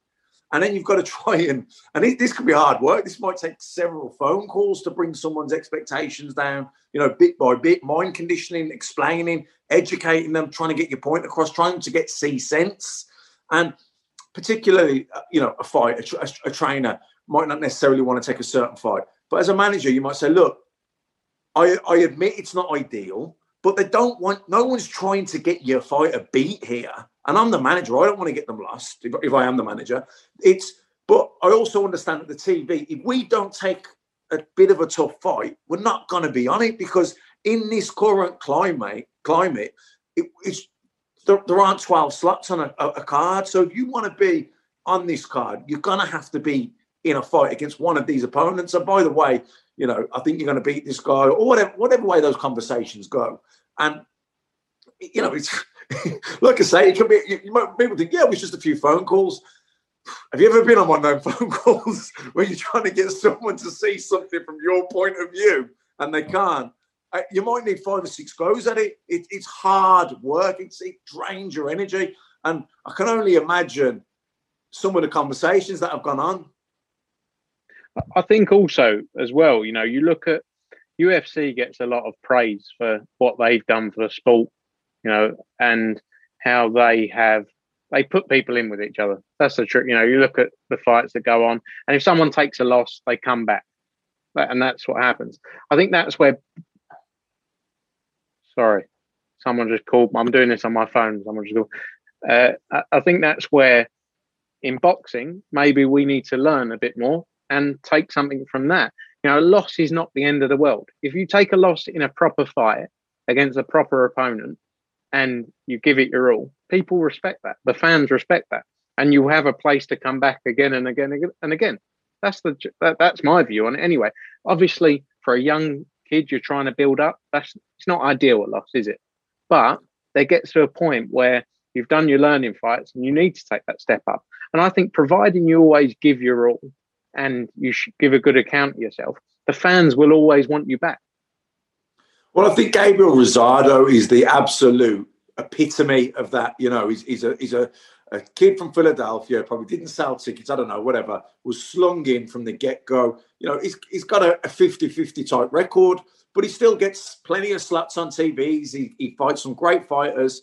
and then you've got to try and and it, this can be hard work. This might take several phone calls to bring someone's expectations down. You know, bit by bit, mind conditioning, explaining, educating them, trying to get your point across, trying to get see sense, and particularly, uh, you know, a fight, a, a, a trainer might not necessarily want to take a certain fight, but as a manager, you might say, look, I, I admit it's not ideal, but they don't want. No one's trying to get your fighter beat here and I'm the manager. I don't want to get them lost if, if I am the manager. It's but I also understand that the TV, if we don't take a bit of a tough fight, we're not going to be on it because in this current climate, climate, it, it's there, there, aren't 12 slots on a, a card. So if you want to be on this card, you're going to have to be in a fight against one of these opponents. And by the way, you know, I think you're going to beat this guy or whatever, whatever way those conversations go. And you know, it's like I say, it can be. You, you people think, yeah, it was just a few phone calls. Have you ever been on one of those phone calls where you're trying to get someone to see something from your point of view and they can't? Uh, you might need five or six goes at it. it it's hard work. It's, it drains your energy, and I can only imagine some of the conversations that have gone on. I think also as well, you know, you look at UFC gets a lot of praise for what they've done for the sport you know, and how they have they put people in with each other. That's the trick. You know, you look at the fights that go on, and if someone takes a loss, they come back, and that's what happens. I think that's where. Sorry, someone just called. I'm doing this on my phone. Someone just called. Uh, I think that's where, in boxing, maybe we need to learn a bit more and take something from that. You know, a loss is not the end of the world. If you take a loss in a proper fight against a proper opponent, and you give it your all, people respect that. The fans respect that, and you have a place to come back again and again and again. That's the that, that's my view on it. Anyway, obviously, for a young kid you're trying to build up, that's it's not ideal at loss, is it? But there gets to a point where you've done your learning fights and you need to take that step up. And I think providing you always give your all and you should give a good account of yourself, the fans will always want you back. Well, I think Gabriel Rosado is the absolute epitome of that. You know, he's, he's a he's a, a kid from Philadelphia, probably didn't sell tickets, I don't know, whatever, was slung in from the get go. You know, he's, he's got a 50 50 type record, but he still gets plenty of slots on TVs. He, he fights some great fighters.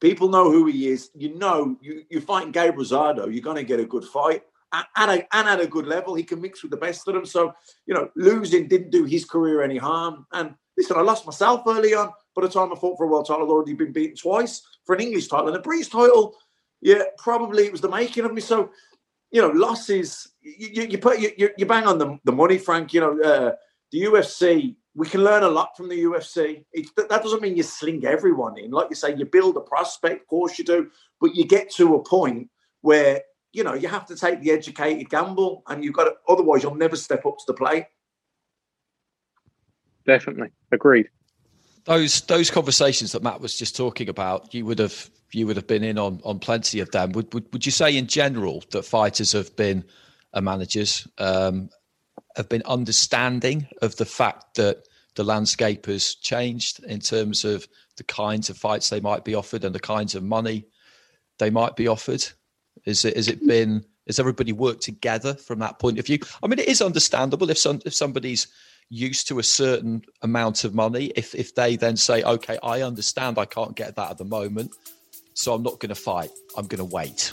People know who he is. You know, you, you're fighting Gabe Rosado, you're going to get a good fight. And, a, and at a good level, he can mix with the best of them. So, you know, losing didn't do his career any harm. And listen, I lost myself early on. By the time I fought for a world title, I'd already been beaten twice for an English title and a British title. Yeah, probably it was the making of me. So, you know, losses, you, you, put you, you bang on the, the money, Frank. You know, uh, the UFC, we can learn a lot from the UFC. It, that doesn't mean you sling everyone in. Like you say, you build a prospect, of course you do, but you get to a point where you know you have to take the educated gamble, and you've got to, otherwise you'll never step up to the plate. Definitely agreed those those conversations that Matt was just talking about, you would have you would have been in on on plenty of them. Would would, would you say in general that fighters have been uh, managers um, have been understanding of the fact that the landscape has changed in terms of the kinds of fights they might be offered and the kinds of money they might be offered? Is it has it been has everybody worked together from that point of view? I mean, it is understandable if some if somebody's used to a certain amount of money if if they then say okay i understand i can't get that at the moment so i'm not going to fight i'm going to wait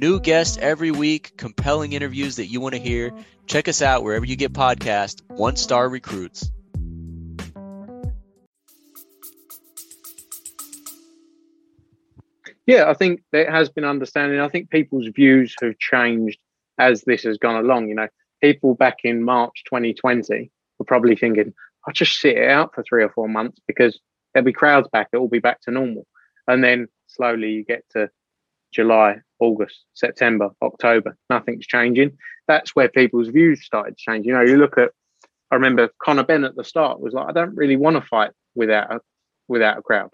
New guests every week, compelling interviews that you want to hear. Check us out wherever you get podcasts. One Star Recruits. yeah, I think there has been understanding. I think people's views have changed as this has gone along. You know, people back in March 2020 were probably thinking, I'll just sit it out for three or four months because there'll be crowds back, it'll be back to normal. And then slowly you get to July, August, September, October, nothing's changing. That's where people's views started to change. You know, you look at, I remember Conor Benn at the start was like, I don't really want to fight without a, without a crowd.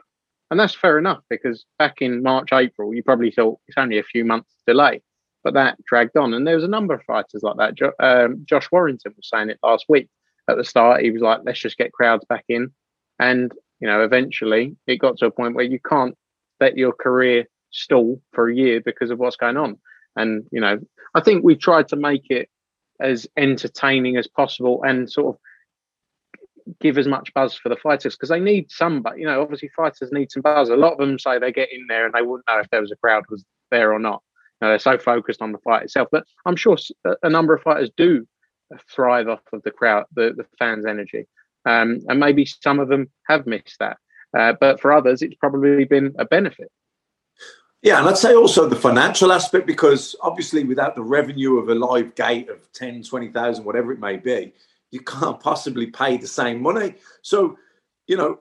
And that's fair enough because back in March, April, you probably thought it's only a few months delay, but that dragged on. And there was a number of fighters like that. Jo- um, Josh Warrington was saying it last week at the start. He was like, let's just get crowds back in. And, you know, eventually it got to a point where you can't let your career stall for a year because of what's going on. And, you know, I think we tried to make it as entertaining as possible and sort of give as much buzz for the fighters because they need some, but you know, obviously fighters need some buzz. A lot of them say they get in there and they wouldn't know if there was a crowd was there or not. You know, they're so focused on the fight itself. But I'm sure a number of fighters do thrive off of the crowd, the, the fans' energy, um, and maybe some of them have missed that. Uh, but for others, it's probably been a benefit. Yeah, and I'd say also the financial aspect because obviously without the revenue of a live gate of 10, 20,000, whatever it may be, you can't possibly pay the same money. So, you know,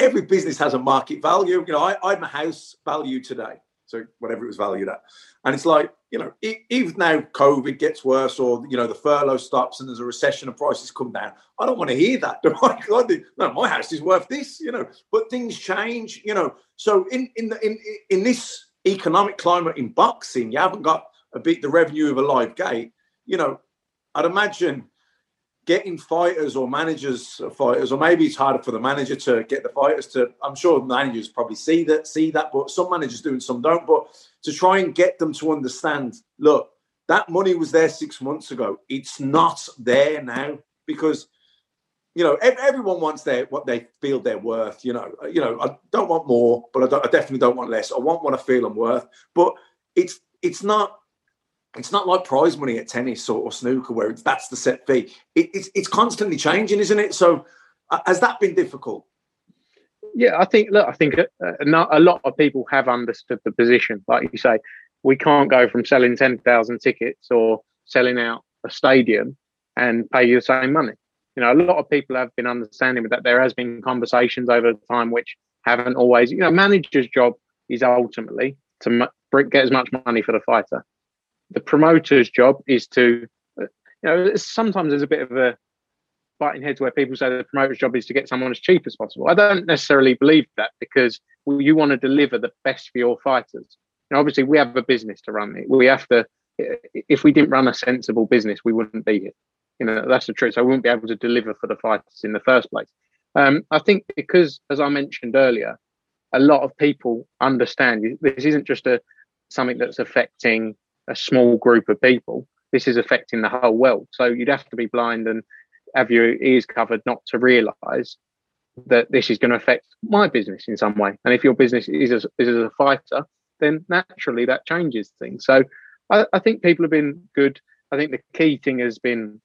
every business has a market value. You know, I, I had my house value today, so whatever it was valued at, and it's like, you know, even now COVID gets worse, or you know, the furlough stops and there's a recession and prices come down. I don't want to hear that. no, my house is worth this, you know. But things change, you know. So in in the, in in this economic climate in boxing, you haven't got a bit the revenue of a live gate. You know, I'd imagine getting fighters or managers of fighters, or maybe it's harder for the manager to get the fighters to. I'm sure managers probably see that, see that, but some managers do and some don't. But to try and get them to understand, look, that money was there six months ago. It's not there now because you know everyone wants their what they feel they're worth. You know, uh, you know, I don't want more, but I, I definitely don't want less. I want what I feel I'm worth, but it's it's not it's not like prize money at tennis or, or snooker where that's the set fee. It, it's it's constantly changing, isn't it? So uh, has that been difficult? Yeah, I think. Look, I think uh, uh, a, a lot of people have understood the position. Like you say, we can't go from selling ten thousand tickets or selling out a stadium and pay you the same money. You know, a lot of people have been understanding that there has been conversations over time which haven't always. You know, manager's job is ultimately to get as much money for the fighter. The promoter's job is to, uh, you know, sometimes there's a bit of a butting heads where people say the promoter's job is to get someone as cheap as possible. I don't necessarily believe that because you want to deliver the best for your fighters. And obviously, we have a business to run. We have to. If we didn't run a sensible business, we wouldn't be here. You know, that's the truth. We wouldn't be able to deliver for the fighters in the first place. Um, I think because, as I mentioned earlier, a lot of people understand this isn't just a something that's affecting a small group of people. This is affecting the whole world. So you'd have to be blind and have your ears covered not to realise that this is going to affect my business in some way. And if your business is is as a fighter, then naturally that changes things. So I, I think people have been good. I think the key thing has been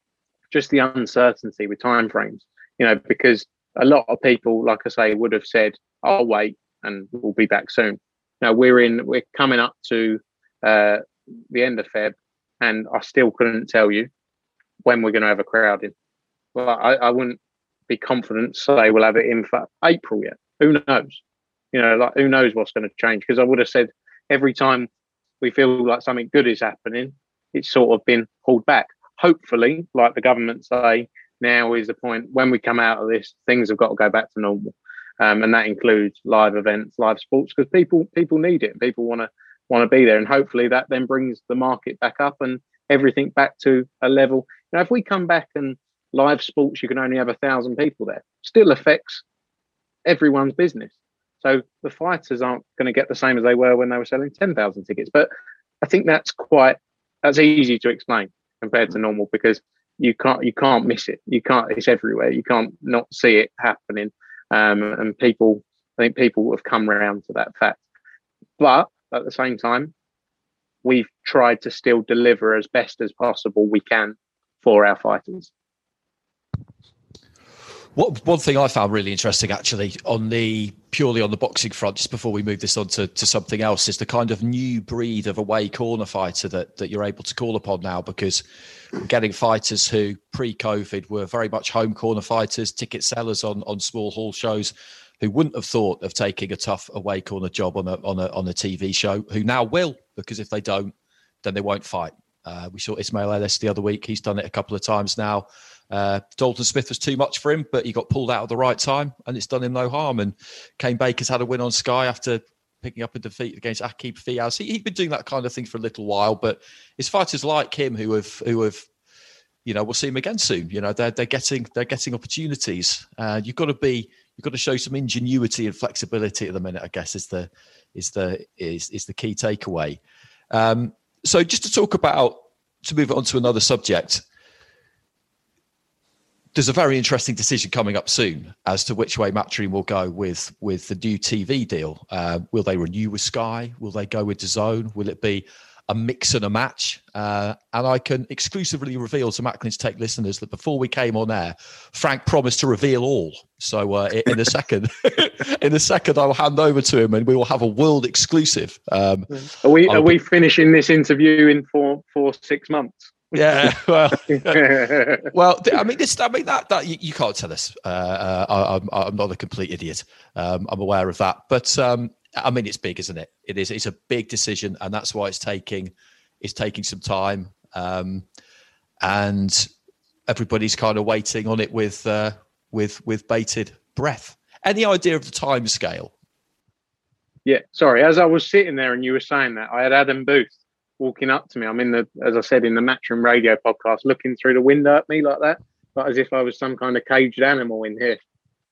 just the uncertainty with timeframes. You know, because a lot of people, like I say, would have said, "I'll wait and we'll be back soon." Now we're in, we're coming up to uh, the end of Feb, and I still couldn't tell you when we're going to have a crowd in. Well, I, I wouldn't be confident to say we'll have it in for April yet. Who knows? You know, like who knows what's going to change? Because I would have said every time we feel like something good is happening, it's sort of been pulled back. Hopefully, like the government say, now is the point when we come out of this, things have got to go back to normal, um, and that includes live events, live sports, because people people need it. And people want to want to be there, and hopefully that then brings the market back up and everything back to a level. Now, if we come back and live sports, you can only have a thousand people there. Still affects everyone's business. So the fighters aren't going to get the same as they were when they were selling 10,000 tickets. But I think that's quite, that's easy to explain compared to normal because you can't, you can't miss it. You can't, it's everywhere. You can't not see it happening. Um, and people, I think people have come around to that fact. But at the same time, we've tried to still deliver as best as possible we can for our fighters. What, one thing I found really interesting, actually, on the purely on the boxing front, just before we move this on to, to something else, is the kind of new breed of away corner fighter that that you're able to call upon now. Because we're getting fighters who pre-COVID were very much home corner fighters, ticket sellers on on small hall shows, who wouldn't have thought of taking a tough away corner job on a on a on a TV show, who now will, because if they don't, then they won't fight. Uh, we saw Ismail Ellis the other week; he's done it a couple of times now. Uh, Dalton Smith was too much for him, but he got pulled out at the right time, and it's done him no harm. And Kane Baker's had a win on Sky after picking up a defeat against Aqib Fiaz. He, had been doing that kind of thing for a little while, but it's fighters like him who have who have you know we'll see him again soon. You know they're they're getting they're getting opportunities. Uh, you've got to be you've got to show some ingenuity and flexibility at the minute. I guess is the is the is is the key takeaway. Um, so just to talk about to move on to another subject there's a very interesting decision coming up soon as to which way Matchroom will go with with the new TV deal. Uh, will they renew with Sky? Will they go with DAZN? Will it be a mix and a match? Uh, and I can exclusively reveal to Macklin's Take listeners that before we came on air, Frank promised to reveal all. So uh, in a second, in a second, I'll hand over to him and we will have a world exclusive. Um, are we are we finishing this interview in four four six months? Yeah, well, well, I mean, this, I mean that that you, you can't tell us. Uh, uh, I, am I'm, I'm not a complete idiot. Um, I'm aware of that, but um, I mean, it's big, isn't it? It is. It's a big decision, and that's why it's taking it's taking some time, um, and everybody's kind of waiting on it with uh, with with bated breath. Any idea of the time scale? Yeah, sorry. As I was sitting there and you were saying that, I had Adam Booth walking up to me. I'm in the, as I said, in the Matchroom Radio podcast, looking through the window at me like that, like as if I was some kind of caged animal in here.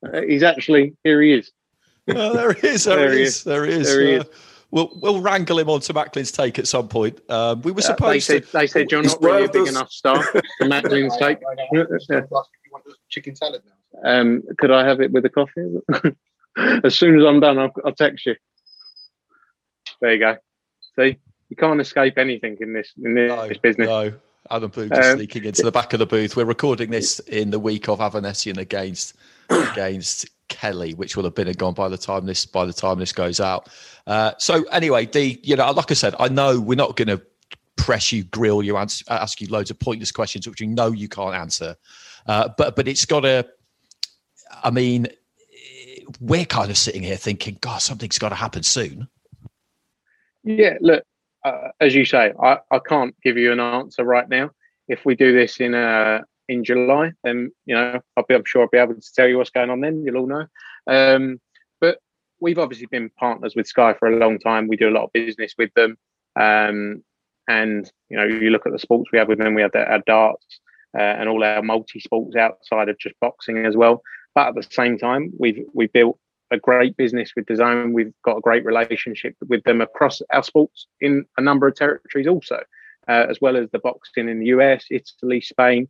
Uh, he's actually here. He is. Oh, there he is. There, there he is. is. There he is. There he uh. We'll we'll wrangle him onto Macklin's take at some point. Um, we were supposed uh, they said, to. They said you're not really a big enough star for Macklin's take. Chicken salad now. Um, could I have it with the coffee? as soon as I'm done, I'll, I'll text you. There you go. See, you can't escape anything in this in this no, business. No, Adam Booth just um, sneaking into the back of the booth. We're recording this in the week of Avanesyan against against Kelly, which will have been and gone by the time this by the time this goes out. Uh, so anyway, the you know, like I said, I know we're not going to press you, grill you, answer, ask you loads of pointless questions which you know you can't answer. Uh, but but it's got to. I mean, we're kind of sitting here thinking, God, something's got to happen soon. Yeah, look, uh, as you say, I, I can't give you an answer right now. If we do this in uh, in July, then you know I'll be, I'm sure I'll be able to tell you what's going on. Then you'll all know. Um, but we've obviously been partners with Sky for a long time. We do a lot of business with them, um, and you know you look at the sports we have with them. We have the, our darts uh, and all our multi sports outside of just boxing as well. But at the same time, we've we built a great business with DAZN. We've got a great relationship with them across our sports in a number of territories also, uh, as well as the boxing in the US, Italy, Spain.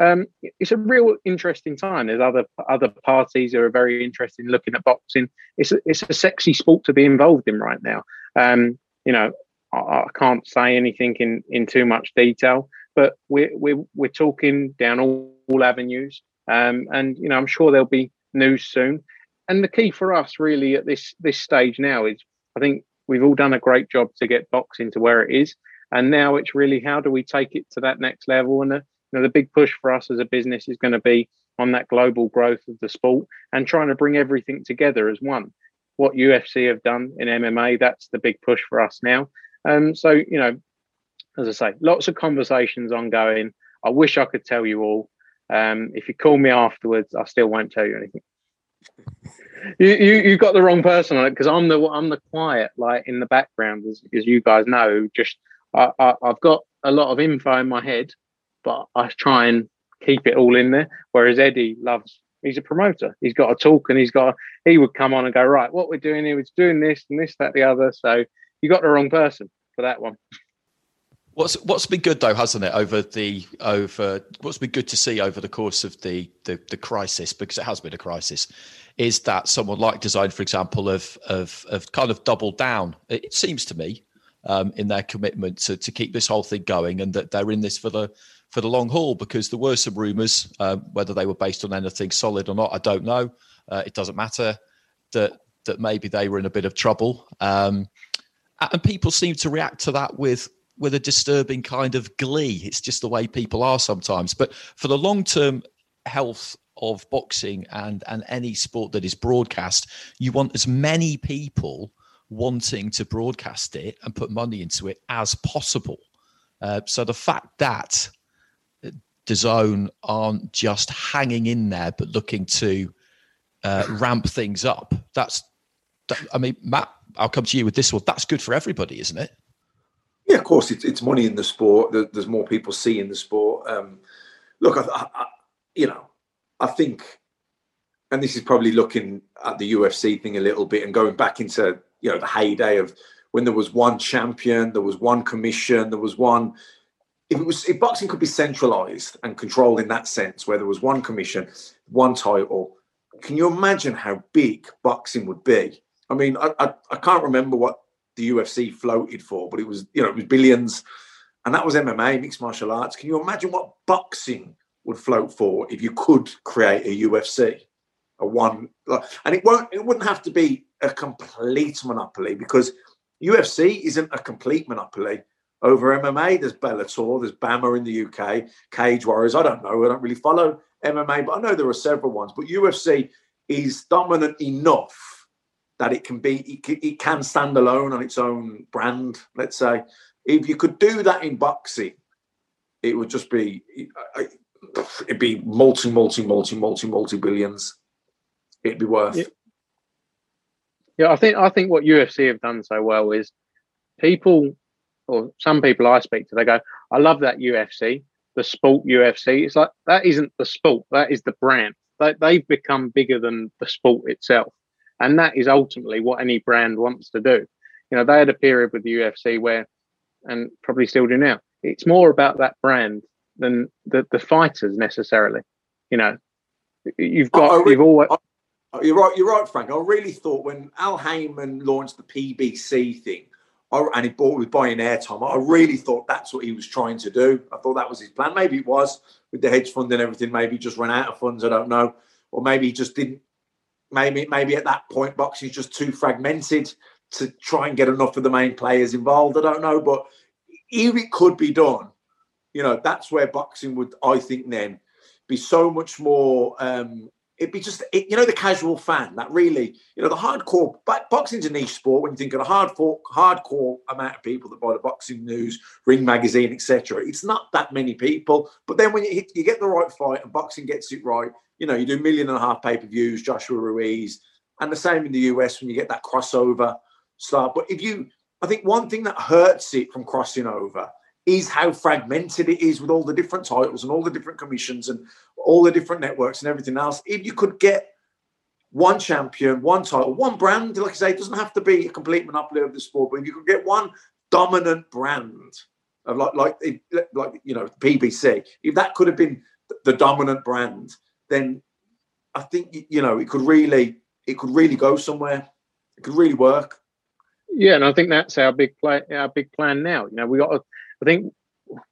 Um, it's a real interesting time. There's other other parties who are very interested in looking at boxing. It's a, it's a sexy sport to be involved in right now. Um, you know, I, I, can't say anything in, in too much detail, but we're we're we're talking down all, all avenues. Um, and you know, I'm sure there'll be news soon and the key for us really at this this stage now is I think we've all done a great job to get boxing to where it is, and now it's really how do we take it to that next level? And the, you know, the big push for us as a business is going to be on that global growth of the sport and trying to bring everything together as one. What UFC have done in MMA, that's the big push for us now. Um, so you know, as I say, lots of conversations ongoing. I wish I could tell you all. Um, if you call me afterwards, I still won't tell you anything you, you you got the wrong person on it because I'm the I'm the quiet like in the background as, as you guys know. Just I, I I've got a lot of info in my head, but I try and keep it all in there. Whereas Eddie loves he's a promoter. He's got a talk and he's got a, he would come on and go right. What we're doing here is doing this and this that the other. So you got the wrong person for that one. What's what's been good though, hasn't it? Over the over what's been good to see over the course of the the, the crisis, because it has been a crisis, is that someone like DAZN, for example, have have, have kind of doubled down. It seems to me um, in their commitment to, to keep this whole thing going, and that they're in this for the for the long haul. Because there were some rumours, uh, whether they were based on anything solid or not, I don't know. Uh, it doesn't matter. That that maybe they were in a bit of trouble, um, and people seem to react to that with with a disturbing kind of glee. It's just the way people are sometimes. But for the long term health of boxing and and any sport that is broadcast, you want as many people wanting to broadcast it and put money into it as possible. Uh, so the fact that DAZN aren't just hanging in there but looking to uh, ramp things up, that's that, I mean, Matt, I'll come to you with this one. That's good for everybody, isn't it? Yeah, of course, it's, it's money in the sport. There's more people seeing the sport. Um, look, I, I, you know, I think, and this is probably looking at the UFC thing a little bit and going back into you know the heyday of when there was one champion, there was one commission, there was one. If it was if boxing could be centralized and controlled in that sense, where there was one commission, one title, can you imagine how big boxing would be? I mean, I, I, I can't remember what the UFC floated for, but it was you know it was billions, and that was MMA, mixed martial arts. Can you imagine what boxing would float for if you could create a UFC, a one, and it won't, it wouldn't have to be a complete monopoly because UFC isn't a complete monopoly over MMA. There's Bellator, there's BAMMA in the UK, Cage Warriors. I don't know. I don't really follow MMA, but I know there are several ones. But UFC is dominant enough that it can be, it, can stand alone on its own brand. Let's say, if you could do that in boxing, it would just be it'd be multi, multi, multi, multi, multi billions. It'd be worth. Yeah. yeah, I think I think what UFC have done so well is people, or some people I speak to, they go, "I love that UFC, the sport UFC." It's like that isn't the sport; that is the brand. They, they've become bigger than the sport itself, and that is ultimately what any brand wants to do. You know, they had a period with the UFC where, and probably still do now. It's more about that brand than the, the fighters necessarily. You know, you've got really, you've always. Oh, you're right. You're right, Frank. I really thought when Al Haymon launched the PBC thing, I, and he bought with buying airtime, I really thought that's what he was trying to do. I thought that was his plan. Maybe it was with the hedge fund and everything. Maybe he just ran out of funds. I don't know. or maybe he just didn't. Maybe maybe at that point, boxing is just too fragmented to try and get enough of the main players involved. I don't know, but if it could be done, you know, that's where boxing would, I think, then be so much more um, it'd be just it, you know the casual fan that really you know the hardcore but boxing's a niche sport when you think of the hardcore hardcore amount of people that buy the boxing news ring magazine etc it's not that many people but then when you hit, you get the right fight and boxing gets it right you know you do million and a half pay-per-views joshua ruiz and the same in the us when you get that crossover start but if you i think one thing that hurts it from crossing over is how fragmented it is with all the different titles and all the different commissions and all the different networks and everything else. If you could get one champion, one title, one brand, like I say, it doesn't have to be a complete monopoly of the sport, but if you could get one dominant brand of like like like you know PBC, if that could have been the dominant brand, then I think you know it could really it could really go somewhere. It could really work. Yeah, and I think that's our big play, our big plan now. You know, we got. I think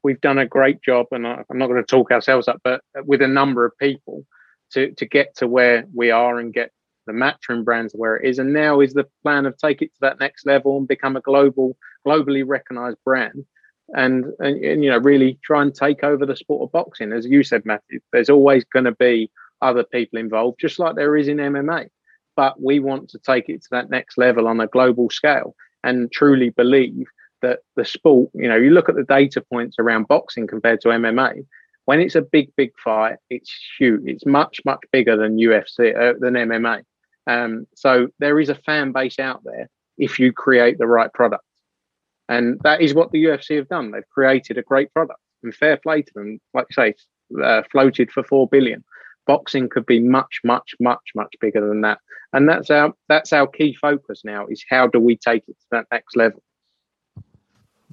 we've done a great job, and I'm not going to talk ourselves up, but with a number of people to to get to where we are and get the matchroom brands where it is. And now is the plan of take it to that next level and become a global, globally recognized brand. And, and, and you know really try and take over the sport of boxing as you said matthew there's always going to be other people involved just like there is in mma but we want to take it to that next level on a global scale and truly believe that the sport, you know, you look at the data points around boxing compared to MMA. When it's a big, big fight, it's huge. It's much, much bigger than UFC uh, than MMA. Um, so there is a fan base out there if you create the right product, and that is what the UFC have done. They've created a great product, and fair play to them. Like you say, uh, floated for four billion. Boxing could be much, much, much, much bigger than that, and that's our that's our key focus now. Is how do we take it to that next level?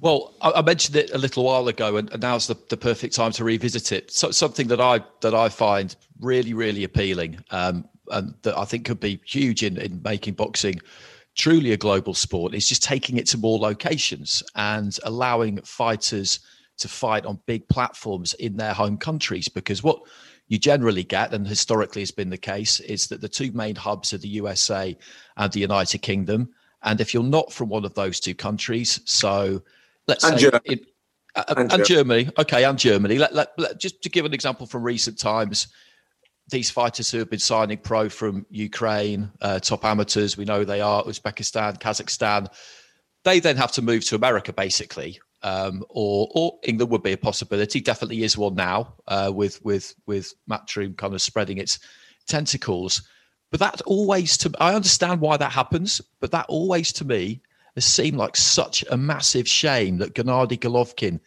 Well, I, mentioned it a little while ago, and, now's the, the perfect time to revisit it. So, something that I that I find really, really appealing, um, and that I think could be huge in, in making boxing truly a global sport, is just taking it to more locations and allowing fighters to fight on big platforms in their home countries. Because what you generally get, and historically has been the case, is that the two main hubs are the USA and the United Kingdom. And if you're not from one of those two countries, so let's and say Germany. uh, and, and Germany. Germany. Okay, and Germany. Let, let, let, just to give an example from recent times, these fighters who have been signing pro from Ukraine, uh, top amateurs, we know they are Uzbekistan, Kazakhstan. They then have to move to America, basically, um, or or England would be a possibility. Definitely is one now, uh, with with with Matchroom kind of spreading its tentacles. But that always to I understand why that happens, but that always to me it seemed like such a massive shame that Gennady Golovkin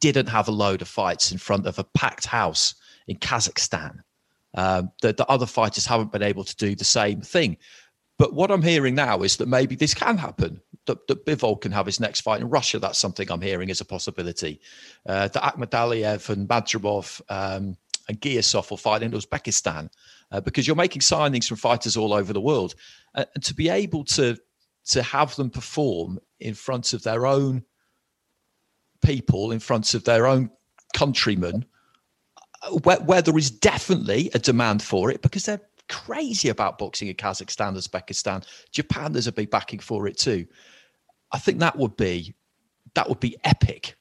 didn't have a load of fights in front of a packed house in Kazakhstan. Um, that the other fighters haven't been able to do the same thing. But what I'm hearing now is that maybe this can happen. That, that Bivol can have his next fight in Russia. That's something I'm hearing as a possibility. Uh, that Akhmadaliev and Madrimov um, and Giyasov will fight in Uzbekistan uh, because you're making signings from fighters all over the world. Uh, and to be able to to have them perform in front of their own people, in front of their own countrymen, where, where there is definitely a demand for it because they're crazy about boxing in Kazakhstan, Uzbekistan, Japan. There's a big backing for it too. I think that would be that would be epic.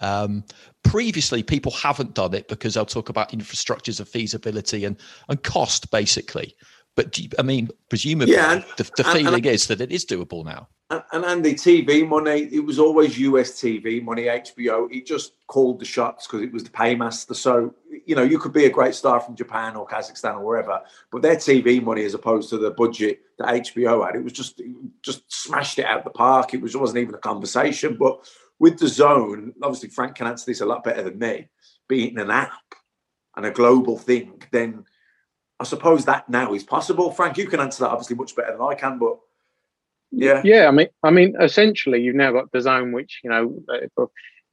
Um, previously, people haven't done it because they'll talk about infrastructures of feasibility and and cost, basically. But you, I mean, presumably, yeah, and, the, the feeling and, is that it is doable now. And, and Andy, TV money, it was always US TV money, HBO. It just called the shots because it was the paymaster. So, you know, you could be a great star from Japan or Kazakhstan or wherever, but their TV money, as opposed to the budget that HBO had, it was just it just smashed it out the park. It was it wasn't even a conversation. But with DAZN, obviously Frank can answer this a lot better than me. Being an app and a global thing, then I suppose that now is possible. Frank, you can answer that obviously much better than I can, but yeah, yeah. I mean, I mean, essentially, you've now got DAZN, which you know, uh,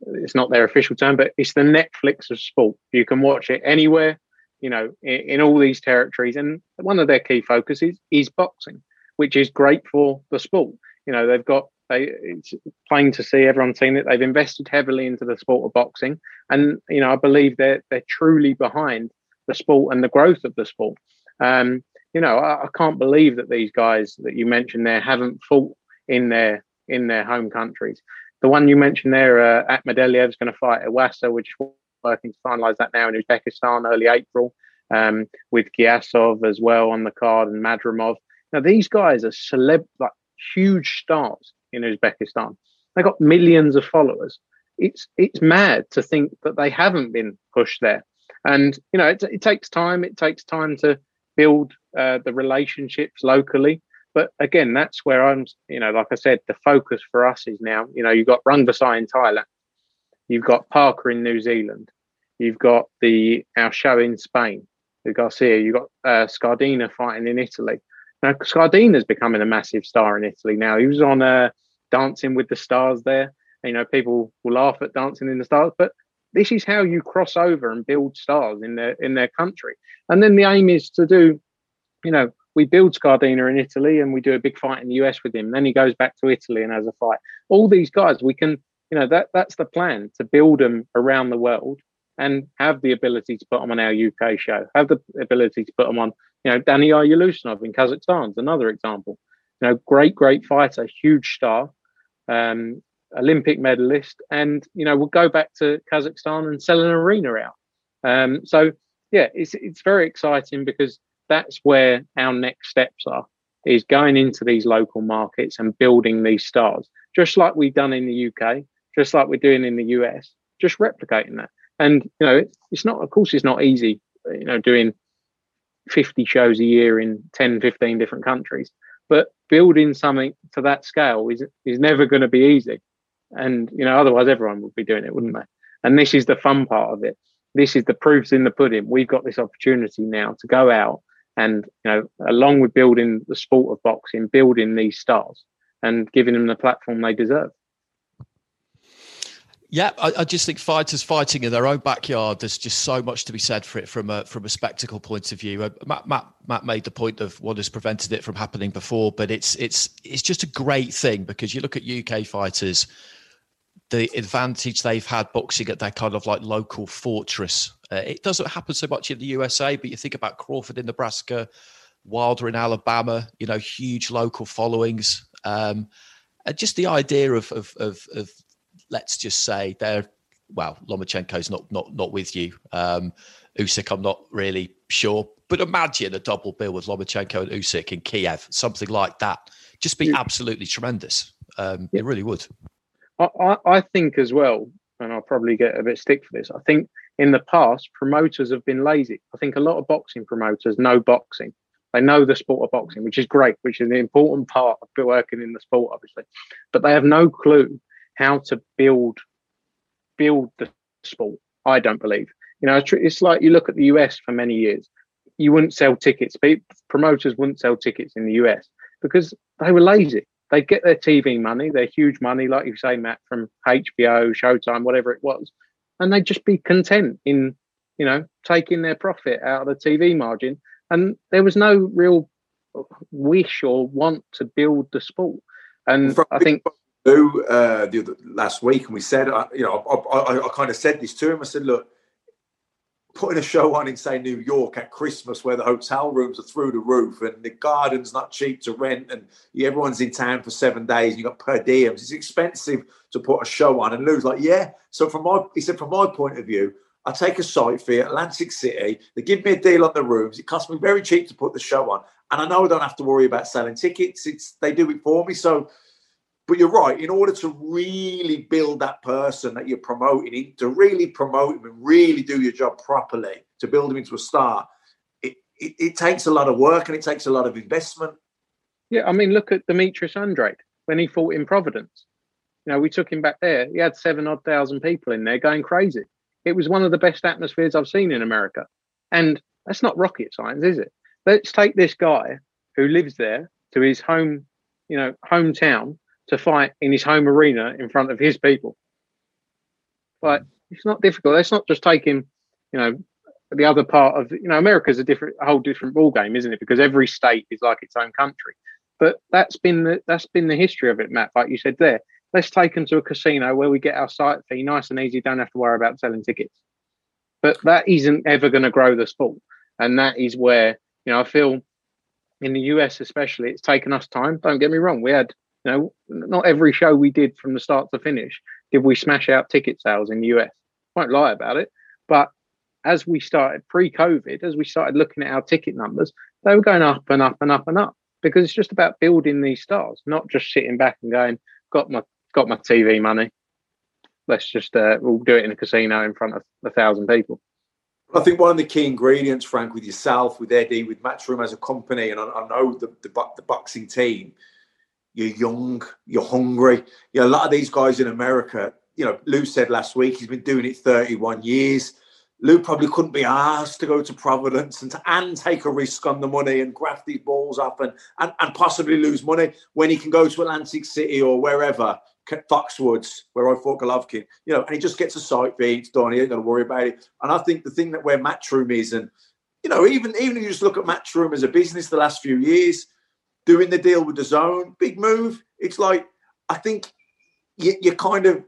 it's not their official term, but it's the Netflix of sport. You can watch it anywhere, you know, in, in all these territories, and one of their key focuses is boxing, which is great for the sport. You know, they've got they, it's plain to see everyone's seen it. They've invested heavily into the sport of boxing, and you know I believe they're they're truly behind the sport and the growth of the sport. Um, you know, I, I, can't believe that these guys that you mentioned there haven't fought in their in their home countries. The one you mentioned there, uh, is going to fight Iwasa, which is working to finalise that now in Uzbekistan early April, um, with Giyasov as well on the card and Madrimov. Now these guys are celeb, like huge stars in Uzbekistan. They got millions of followers. It's it's mad to think that they haven't been pushed there. And you know, it, it takes time. It takes time to build uh, the relationships locally. But again, that's where I'm. You know, like I said, the focus for us is now. You know, you've got Rungvisai in Thailand, you've got Parker in New Zealand, you've got the our show in Spain, the Garcia, you've got uh, Scardina fighting in Italy. Now, Scardina's becoming a massive star in Italy now. He was on uh, Dancing with the Stars there. You know, people will laugh at Dancing in the Stars, but this is how you cross over and build stars in their in their country. And then the aim is to do, you know, we build Scardina in Italy and we do a big fight in the US with him. Then he goes back to Italy and has a fight. All these guys, we can, you know, that that's the plan to build them around the world and have the ability to put them on our UK show. Have the ability to put them on, you know, Daniyar Yeleussinov in Kazakhstan is another example. You know, great, great fighter, huge star. Um, Olympic medalist, and you know we'll go back to Kazakhstan and sell an arena out. Um, so yeah, it's it's very exciting because that's where our next steps are is going into these local markets and building these stars, just like we've done in the UK, just like we're doing in the US, just replicating that. And you know, it's, not, of course, it's not easy. You know, doing 50 shows a year in 10, 15 different countries, but building something to that scale is is never going to be easy. And, you know, otherwise everyone would be doing it, wouldn't they? And this is the fun part of it. This is the proofs in the pudding. We've got this opportunity now to go out and, you know, along with building the sport of boxing, building these stars and giving them the platform they deserve. Yeah, I, I, just think fighters fighting in their own backyard. There's just so much to be said for it from a from a spectacle point of view. Uh, Matt, Matt, Matt made the point of what has prevented it from happening before, but it's it's it's just a great thing because you look at UK fighters the advantage they've had boxing at their kind of like local fortress. Uh, it doesn't happen so much in the USA, but you think about Crawford in Nebraska, Wilder in Alabama, you know, huge local followings. Um, and just the idea of, of, of, of let's just say they're, well, Lomachenko's not, not, not with you. Um, Usyk, I'm not really sure, but imagine a double bill with Lomachenko and Usyk in Kiev, something like that. Just be yeah. absolutely tremendous. Um, yeah. It really would. I, I think as well, and I'll probably get a bit stick for this. I think in the past, promoters have been lazy. I think a lot of boxing promoters know boxing. They know the sport of boxing, which is great, which is an important part of working in the sport, obviously. But they have no clue how to build build the sport. I don't believe. You know, it's like you look at the US for many years. You wouldn't sell tickets. Promoters wouldn't sell tickets in the US because they were lazy they get their TV money, their huge money, like you say, Matt, from HBO, Showtime, whatever it was, and they'd just be content in, you know, taking their profit out of the TV margin. And there was no real wish or want to build the sport. And I think uh, the other, last week, and we said, uh, you know, I, I, I, kind of said this to him. I said, look, putting a show on in say New York at Christmas where the hotel rooms are through the roof and the garden's not cheap to rent and everyone's in town for seven days you got per diems. It's expensive to put a show on and lose. Like, yeah. So from my he said, from my point of view, I take a site fee Atlantic City. They give me a deal on the rooms. It costs me very cheap to put the show on. And I know I don't have to worry about selling tickets. It's they do it for me. So but you're right. In order to really build that person that you're promoting, to really promote him and really do your job properly, to build him into a star, it, it, it takes a lot of work and it takes a lot of investment. Yeah, I mean, look at Demetrius Andrade when he fought in Providence. You know, we took him back there. He had seven odd thousand people in there going crazy. It was one of the best atmospheres I've seen in America. And that's not rocket science, is it? Let's take this guy who lives there to his home, you know, hometown to fight in his home arena in front of his people. But it's not difficult. Let's not just him, you know, the other part of you know America's a different, a whole different ball game, isn't it? Because every state is like its own country. But that's been the that's been the history of it, Matt. Like you said there, let's take them to a casino where we get our site fee nice and easy. Don't have to worry about selling tickets. But that isn't ever going to grow the sport, and that is where You know, I feel in the US especially, it's taken us time. Don't get me wrong. We had, you know, not every show we did from the start to finish did we smash out ticket sales in the US. Won't lie about it. But as we started pre-COVID, as we started looking at our ticket numbers, they were going up and up and up and up because it's just about building these stars, not just sitting back and going, got my got my TV money. Let's just uh, we'll do it in a casino in front of a thousand people. I think one of the key ingredients, Frank, with yourself, with Eddie, with Matchroom as a company, and I, I know the, the the boxing team, you're young, you're hungry. You know, a lot of these guys in America, you know, Lou said last week he's been doing it 31 years. Lou probably couldn't be asked to go to Providence and, to, and take a risk on the money and graft these balls up and, and, and possibly lose money when he can go to Atlantic City or wherever, Foxwoods, where I fought Golovkin, you know, and he just gets a site fee, it's done, he ain't got to worry about it. And I think the thing that where Matchroom is, and, you know, even, even if you just look at Matchroom as a business the last few years, doing the deal with DAZN, big move. It's like, I think you, you kind of,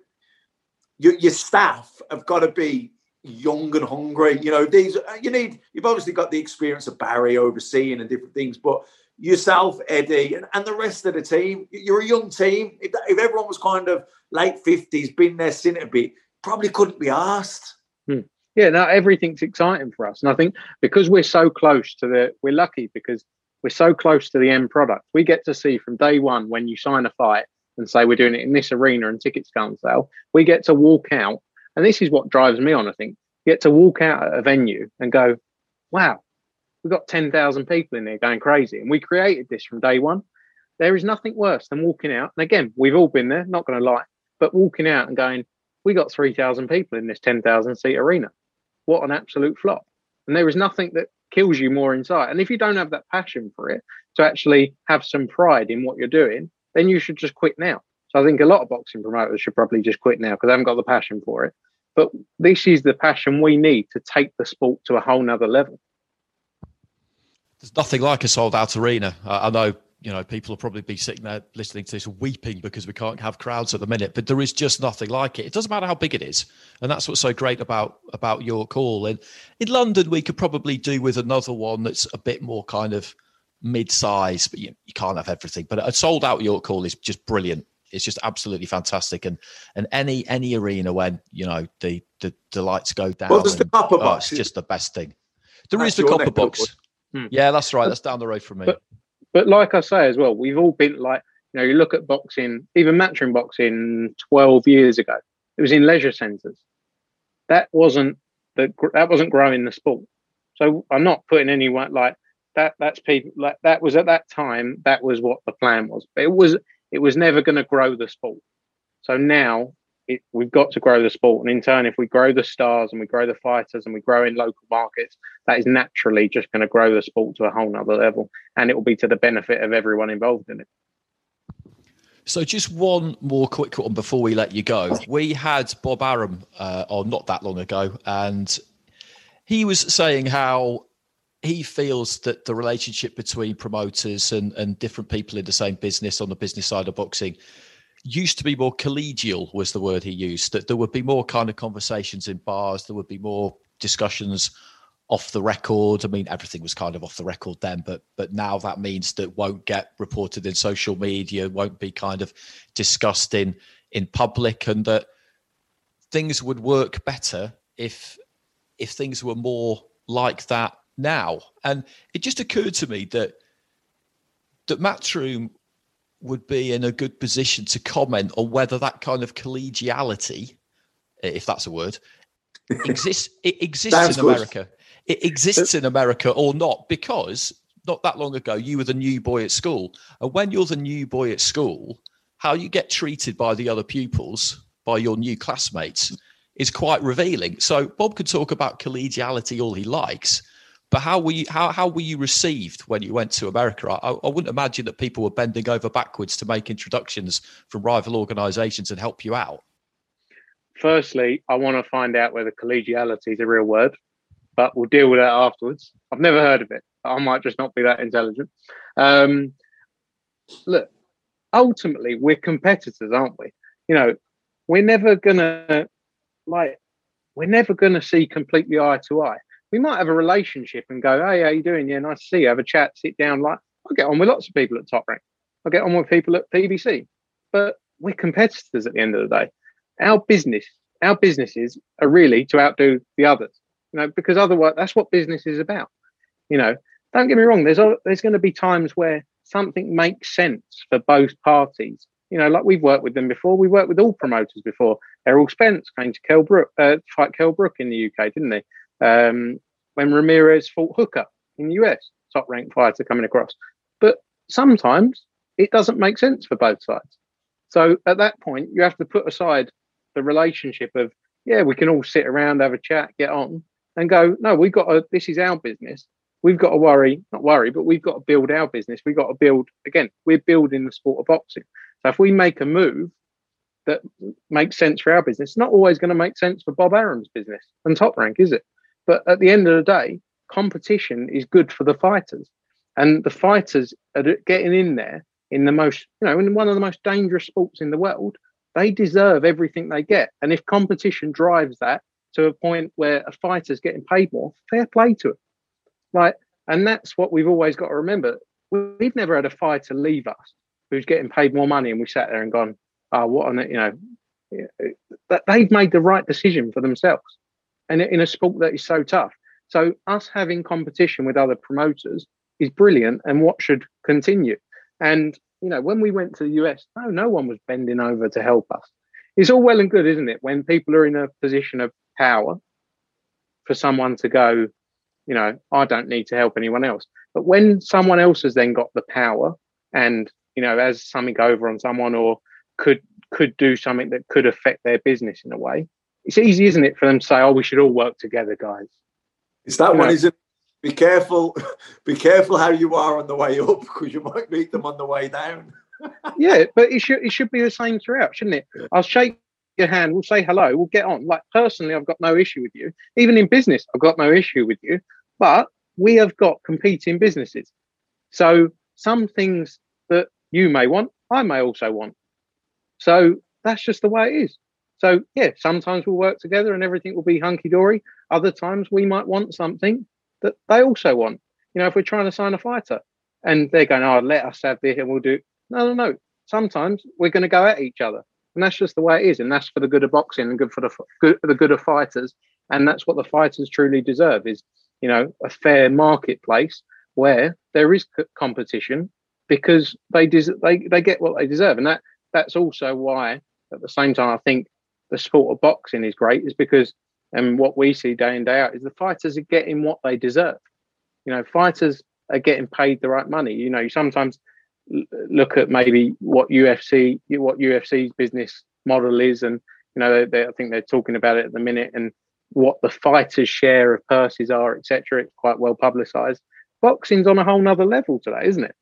your, your staff have got to be young and hungry. You know, these you need. You've obviously got the experience of Barry overseeing and different things, but yourself, Eddie, and, and the rest of the team, you're a young team. If, if everyone was kind of late fifties, been there, seen it a bit, probably couldn't be asked. Hmm. Yeah, now everything's exciting for us, and I think because we're so close to the, we're lucky because we're so close to the end product. We get to see from day one when you sign a fight and say we're doing it in this arena and tickets go on sale. We get to walk out and this is what drives me on, I think. Get to walk out at a venue and go, wow, we've got 10,000 people in there going crazy. And we created this from day one. There is nothing worse than walking out. And again, we've all been there, not going to lie, but walking out and going, we got 3,000 people in this 10,000 seat arena. What an absolute flop. And there is nothing that kills you more inside. And if you don't have that passion for it, to actually have some pride in what you're doing, then you should just quit now. So I think a lot of boxing promoters should probably just quit now because they haven't got the passion for it. But this is the passion we need to take the sport to a whole nother level. There's nothing like a sold out arena. I, know you know, people will probably be sitting there listening to this weeping because we can't have crowds at the minute, but there is just nothing like it. It doesn't matter how big it is. And that's what's so great about about York Hall. And in London, we could probably do with another one that's a bit more kind of mid size, but you, you can't have everything. But a sold out York Hall is just brilliant it's just absolutely fantastic. And and any any arena when you know the the, the lights go down. Well, there's and, the copper oh, box. It's just the best thing. There That's is the copper box. Hmm. Yeah, that's right. That's down the road from me. But, but like I say as well, we've all been like, you know, you look at boxing, even matchroom boxing 12 years ago, it was in leisure centres. That wasn't the that wasn't growing the sport. So I'm not putting anyone like that. That's people like that was at that time. That was what the plan was. But it was it was never going to grow the sport. So now it, we've got to grow the sport. And in turn, if we grow the stars and we grow the fighters and we grow in local markets, that is naturally just going to grow the sport to a whole nother level. And it will be to the benefit of everyone involved in it. So just one more quick one before we let you go. We had Bob Arum uh, on not that long ago, and he was saying how he feels that the relationship between promoters and, and different people in the same business on the business side of boxing used to be more collegial was the word he used that there would be more kind of conversations in bars there would be more discussions off the record. I mean everything was kind of off the record then but but now that means that won't get reported in social media won't be kind of discussed in in public and that things would work better if if things were more like that now. And it just occurred to me that that matchroom would be in a good position to comment on whether that kind of collegiality, if that's a word, exists. It exists in America. It exists in America or not, because not that long ago you were the new boy at school, and when you're the new boy at school, how you get treated by the other pupils, by your new classmates, is quite revealing. So Bob could talk about collegiality all he likes, but how were you? How how were you received when you went to America? I, I wouldn't imagine that people were bending over backwards to make introductions from rival organisations and help you out. Firstly, I want to find out whether collegiality is a real word, but we'll deal with that afterwards. I've never heard of it. I might just not be that intelligent. Um, look, ultimately, we're competitors, aren't we? You know, we're never gonna like, we're never gonna see completely eye to eye we might have a relationship and go, hey, how you doing? Yeah, nice to see you. Have a chat, sit down. Like I get on with lots of people at Top Rank. I get on with people at PBC, but we're competitors at the end of the day. Our business, our businesses are really to outdo the others, you know, because otherwise that's what business is about. You know, don't get me wrong. There's there's going to be times where something makes sense for both parties. You know, like we've worked with them before. We worked with all promoters before. Errol Spence came to Kell Brook, uh, fight Kell Brook in the UK, didn't they? Um, when Ramirez fought Hooker in the US, top ranked fighter coming across. But sometimes it doesn't make sense for both sides. So at that point, you have to put aside the relationship of, yeah, we can all sit around, have a chat, get on, and go, no, we've got to, this is our business. We've got to worry, not worry, but we've got to build our business. We've got to build, again, we're building the sport of boxing. So if we make a move that makes sense for our business, it's not always going to make sense for Bob Arum's business and top rank, is it? But at the end of the day, competition is good for the fighters. And the fighters are getting in there in the most, you know, in one of the most dangerous sports in the world. They deserve everything they get. And if competition drives that to a point where a fighter's getting paid more, fair play to it. Like, and that's what we've always got to remember. We've never had a fighter leave us who's getting paid more money, and we sat there and gone, "Oh, what on it?" You know, that they've made the right decision for themselves, and in a sport that is so tough. So us having competition with other promoters is brilliant, and what should continue. And you know, when we went to the US, no, no one was bending over to help us. It's all well and good, isn't it, when people are in a position of power for someone to go, you know, I don't need to help anyone else. But when someone else has then got the power and, you know, has something over on someone or could could do something that could affect their business in a way, it's easy, isn't it, for them to say, Oh, we should all work together, guys. It's that you one, know? isn't be careful be careful how you are on the way up because you might meet them on the way down. yeah, but it should it should be the same throughout, shouldn't it? I'll shake your hand, we'll say hello, we'll get on. Like personally, I've got no issue with you. Even in business, I've got no issue with you. But we have got competing businesses. So some things that you may want, I may also want. So that's just the way it is. So yeah, sometimes we'll work together and everything will be hunky dory. Other times we might want something that they also want. You know, if we're trying to sign a fighter and they're going, "Oh, let us have this and we'll do," no, no, no. Sometimes we're going to go at each other, and that's just the way it is, and that's for the good of boxing and good for the good the good of fighters, and that's what the fighters truly deserve is you know a fair marketplace where there is competition because they des- they they get what they deserve, and that that's also why at the same time I think the sport of boxing is great is because and what we see day in day out is the fighters are getting what they deserve. You know, fighters are getting paid the right money. You know, you sometimes look at maybe what UFC what UFC's business model is, and you know, they, they, I think they're talking about it at the minute, and what the fighters' share of purses are, etc. It's quite well publicised. Boxing's on a whole nother level today, isn't it?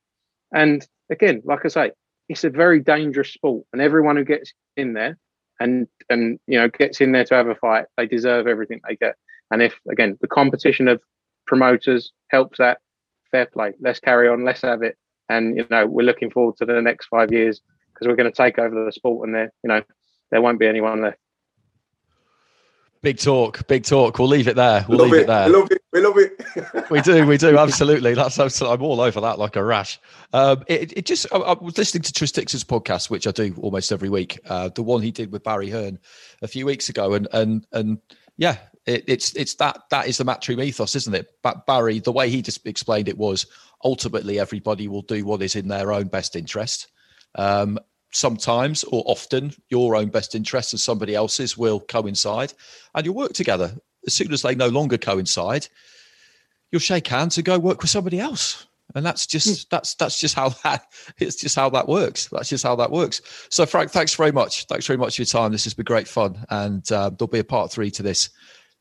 And again, like I say, it's a very dangerous sport, and everyone who gets in there and and you know gets in there to have a fight, they deserve everything they get. And if again the competition of promoters helps that, fair play. Let's carry on. Let's have it. And you know we're looking forward to the next five years because we're going to take over the sport, and there you know there won't be anyone left. Big talk, big talk. We'll leave it there. We'll leave it, it, there. We love it. We love it. we do. We do. Absolutely. That's. I'm all over that like a rash. Um, it, it, just. I, I, was listening to Tris Dixon's podcast, which I do almost every week. Uh, the one he did with Barry Hearn a few weeks ago, and and and yeah, it, it's it's that that is the matchroom ethos, isn't it? But Barry, the way he just explained it was ultimately everybody will do what is in their own best interest. Um, sometimes or often your own best interests and somebody else's will coincide and you'll work together. As soon as they no longer coincide, you'll shake hands and go work with somebody else. And that's just hmm. that's that's just how that it's just how that works. That's just how that works. So Frank, thanks very much. Thanks very much for your time. This has been great fun, and uh, there'll be a part three to this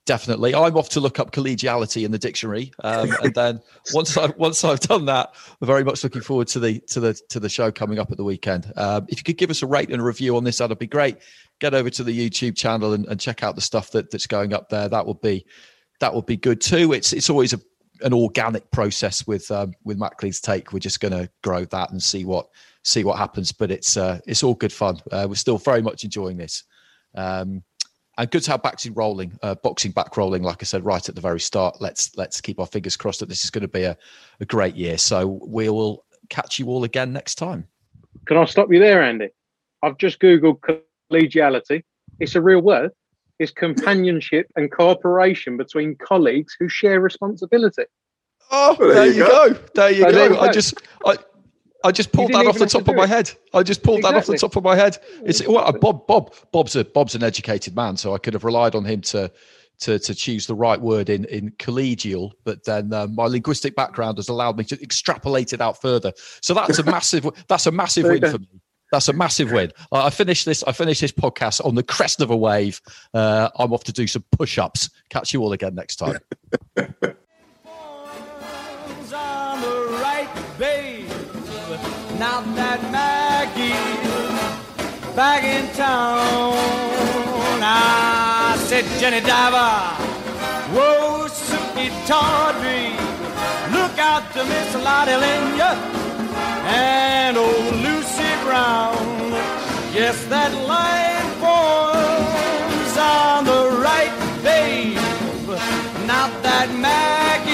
definitely. I'm off to look up collegiality in the dictionary, um, and then once I once I've done that, I'm very much looking forward to the to the to the show coming up at the weekend. Um, if you could give us a rate and a review on this, that'd be great. Get over to the YouTube channel and, and check out the stuff that, that's going up there. That would be that would be good too. It's it's always a an organic process with um, with Macklin's take. We're just going to grow that and see what see what happens. But it's uh, it's all good fun. Uh, we're still very much enjoying this. Um, and good to have boxing rolling, uh, boxing back rolling. Like I said right at the very start, let's let's keep our fingers crossed that this is going to be a, a great year. So we will catch you all again next time. Can I stop you there, Andy? I've just googled collegiality. It's a real word. It's companionship and cooperation between colleagues who share responsibility. Oh, Well, there, you go. There you So there go. you I go. just I. I just pulled that off the have to top of my it. head. I just pulled that off the top of my head. It's well, Bob. Bob. Bob's a Bob's an educated man, so I could have relied on him to to to choose the right word in in collegial. But then uh, my linguistic background has allowed me to extrapolate it out further. So that's a massive. That's a massive win for me. That's a massive win. I I finished this. I finished this podcast on the crest of a wave. Uh, I'm off to do some push-ups. Catch you all again next time. Now that Macheath's back in town, I said, Jenny Diver, whoa, Sukey Tawdry, look out to Miss Lotte Lenya and old Lucy Brown. Yes, that line forms on the right, babe. Not that Macheath's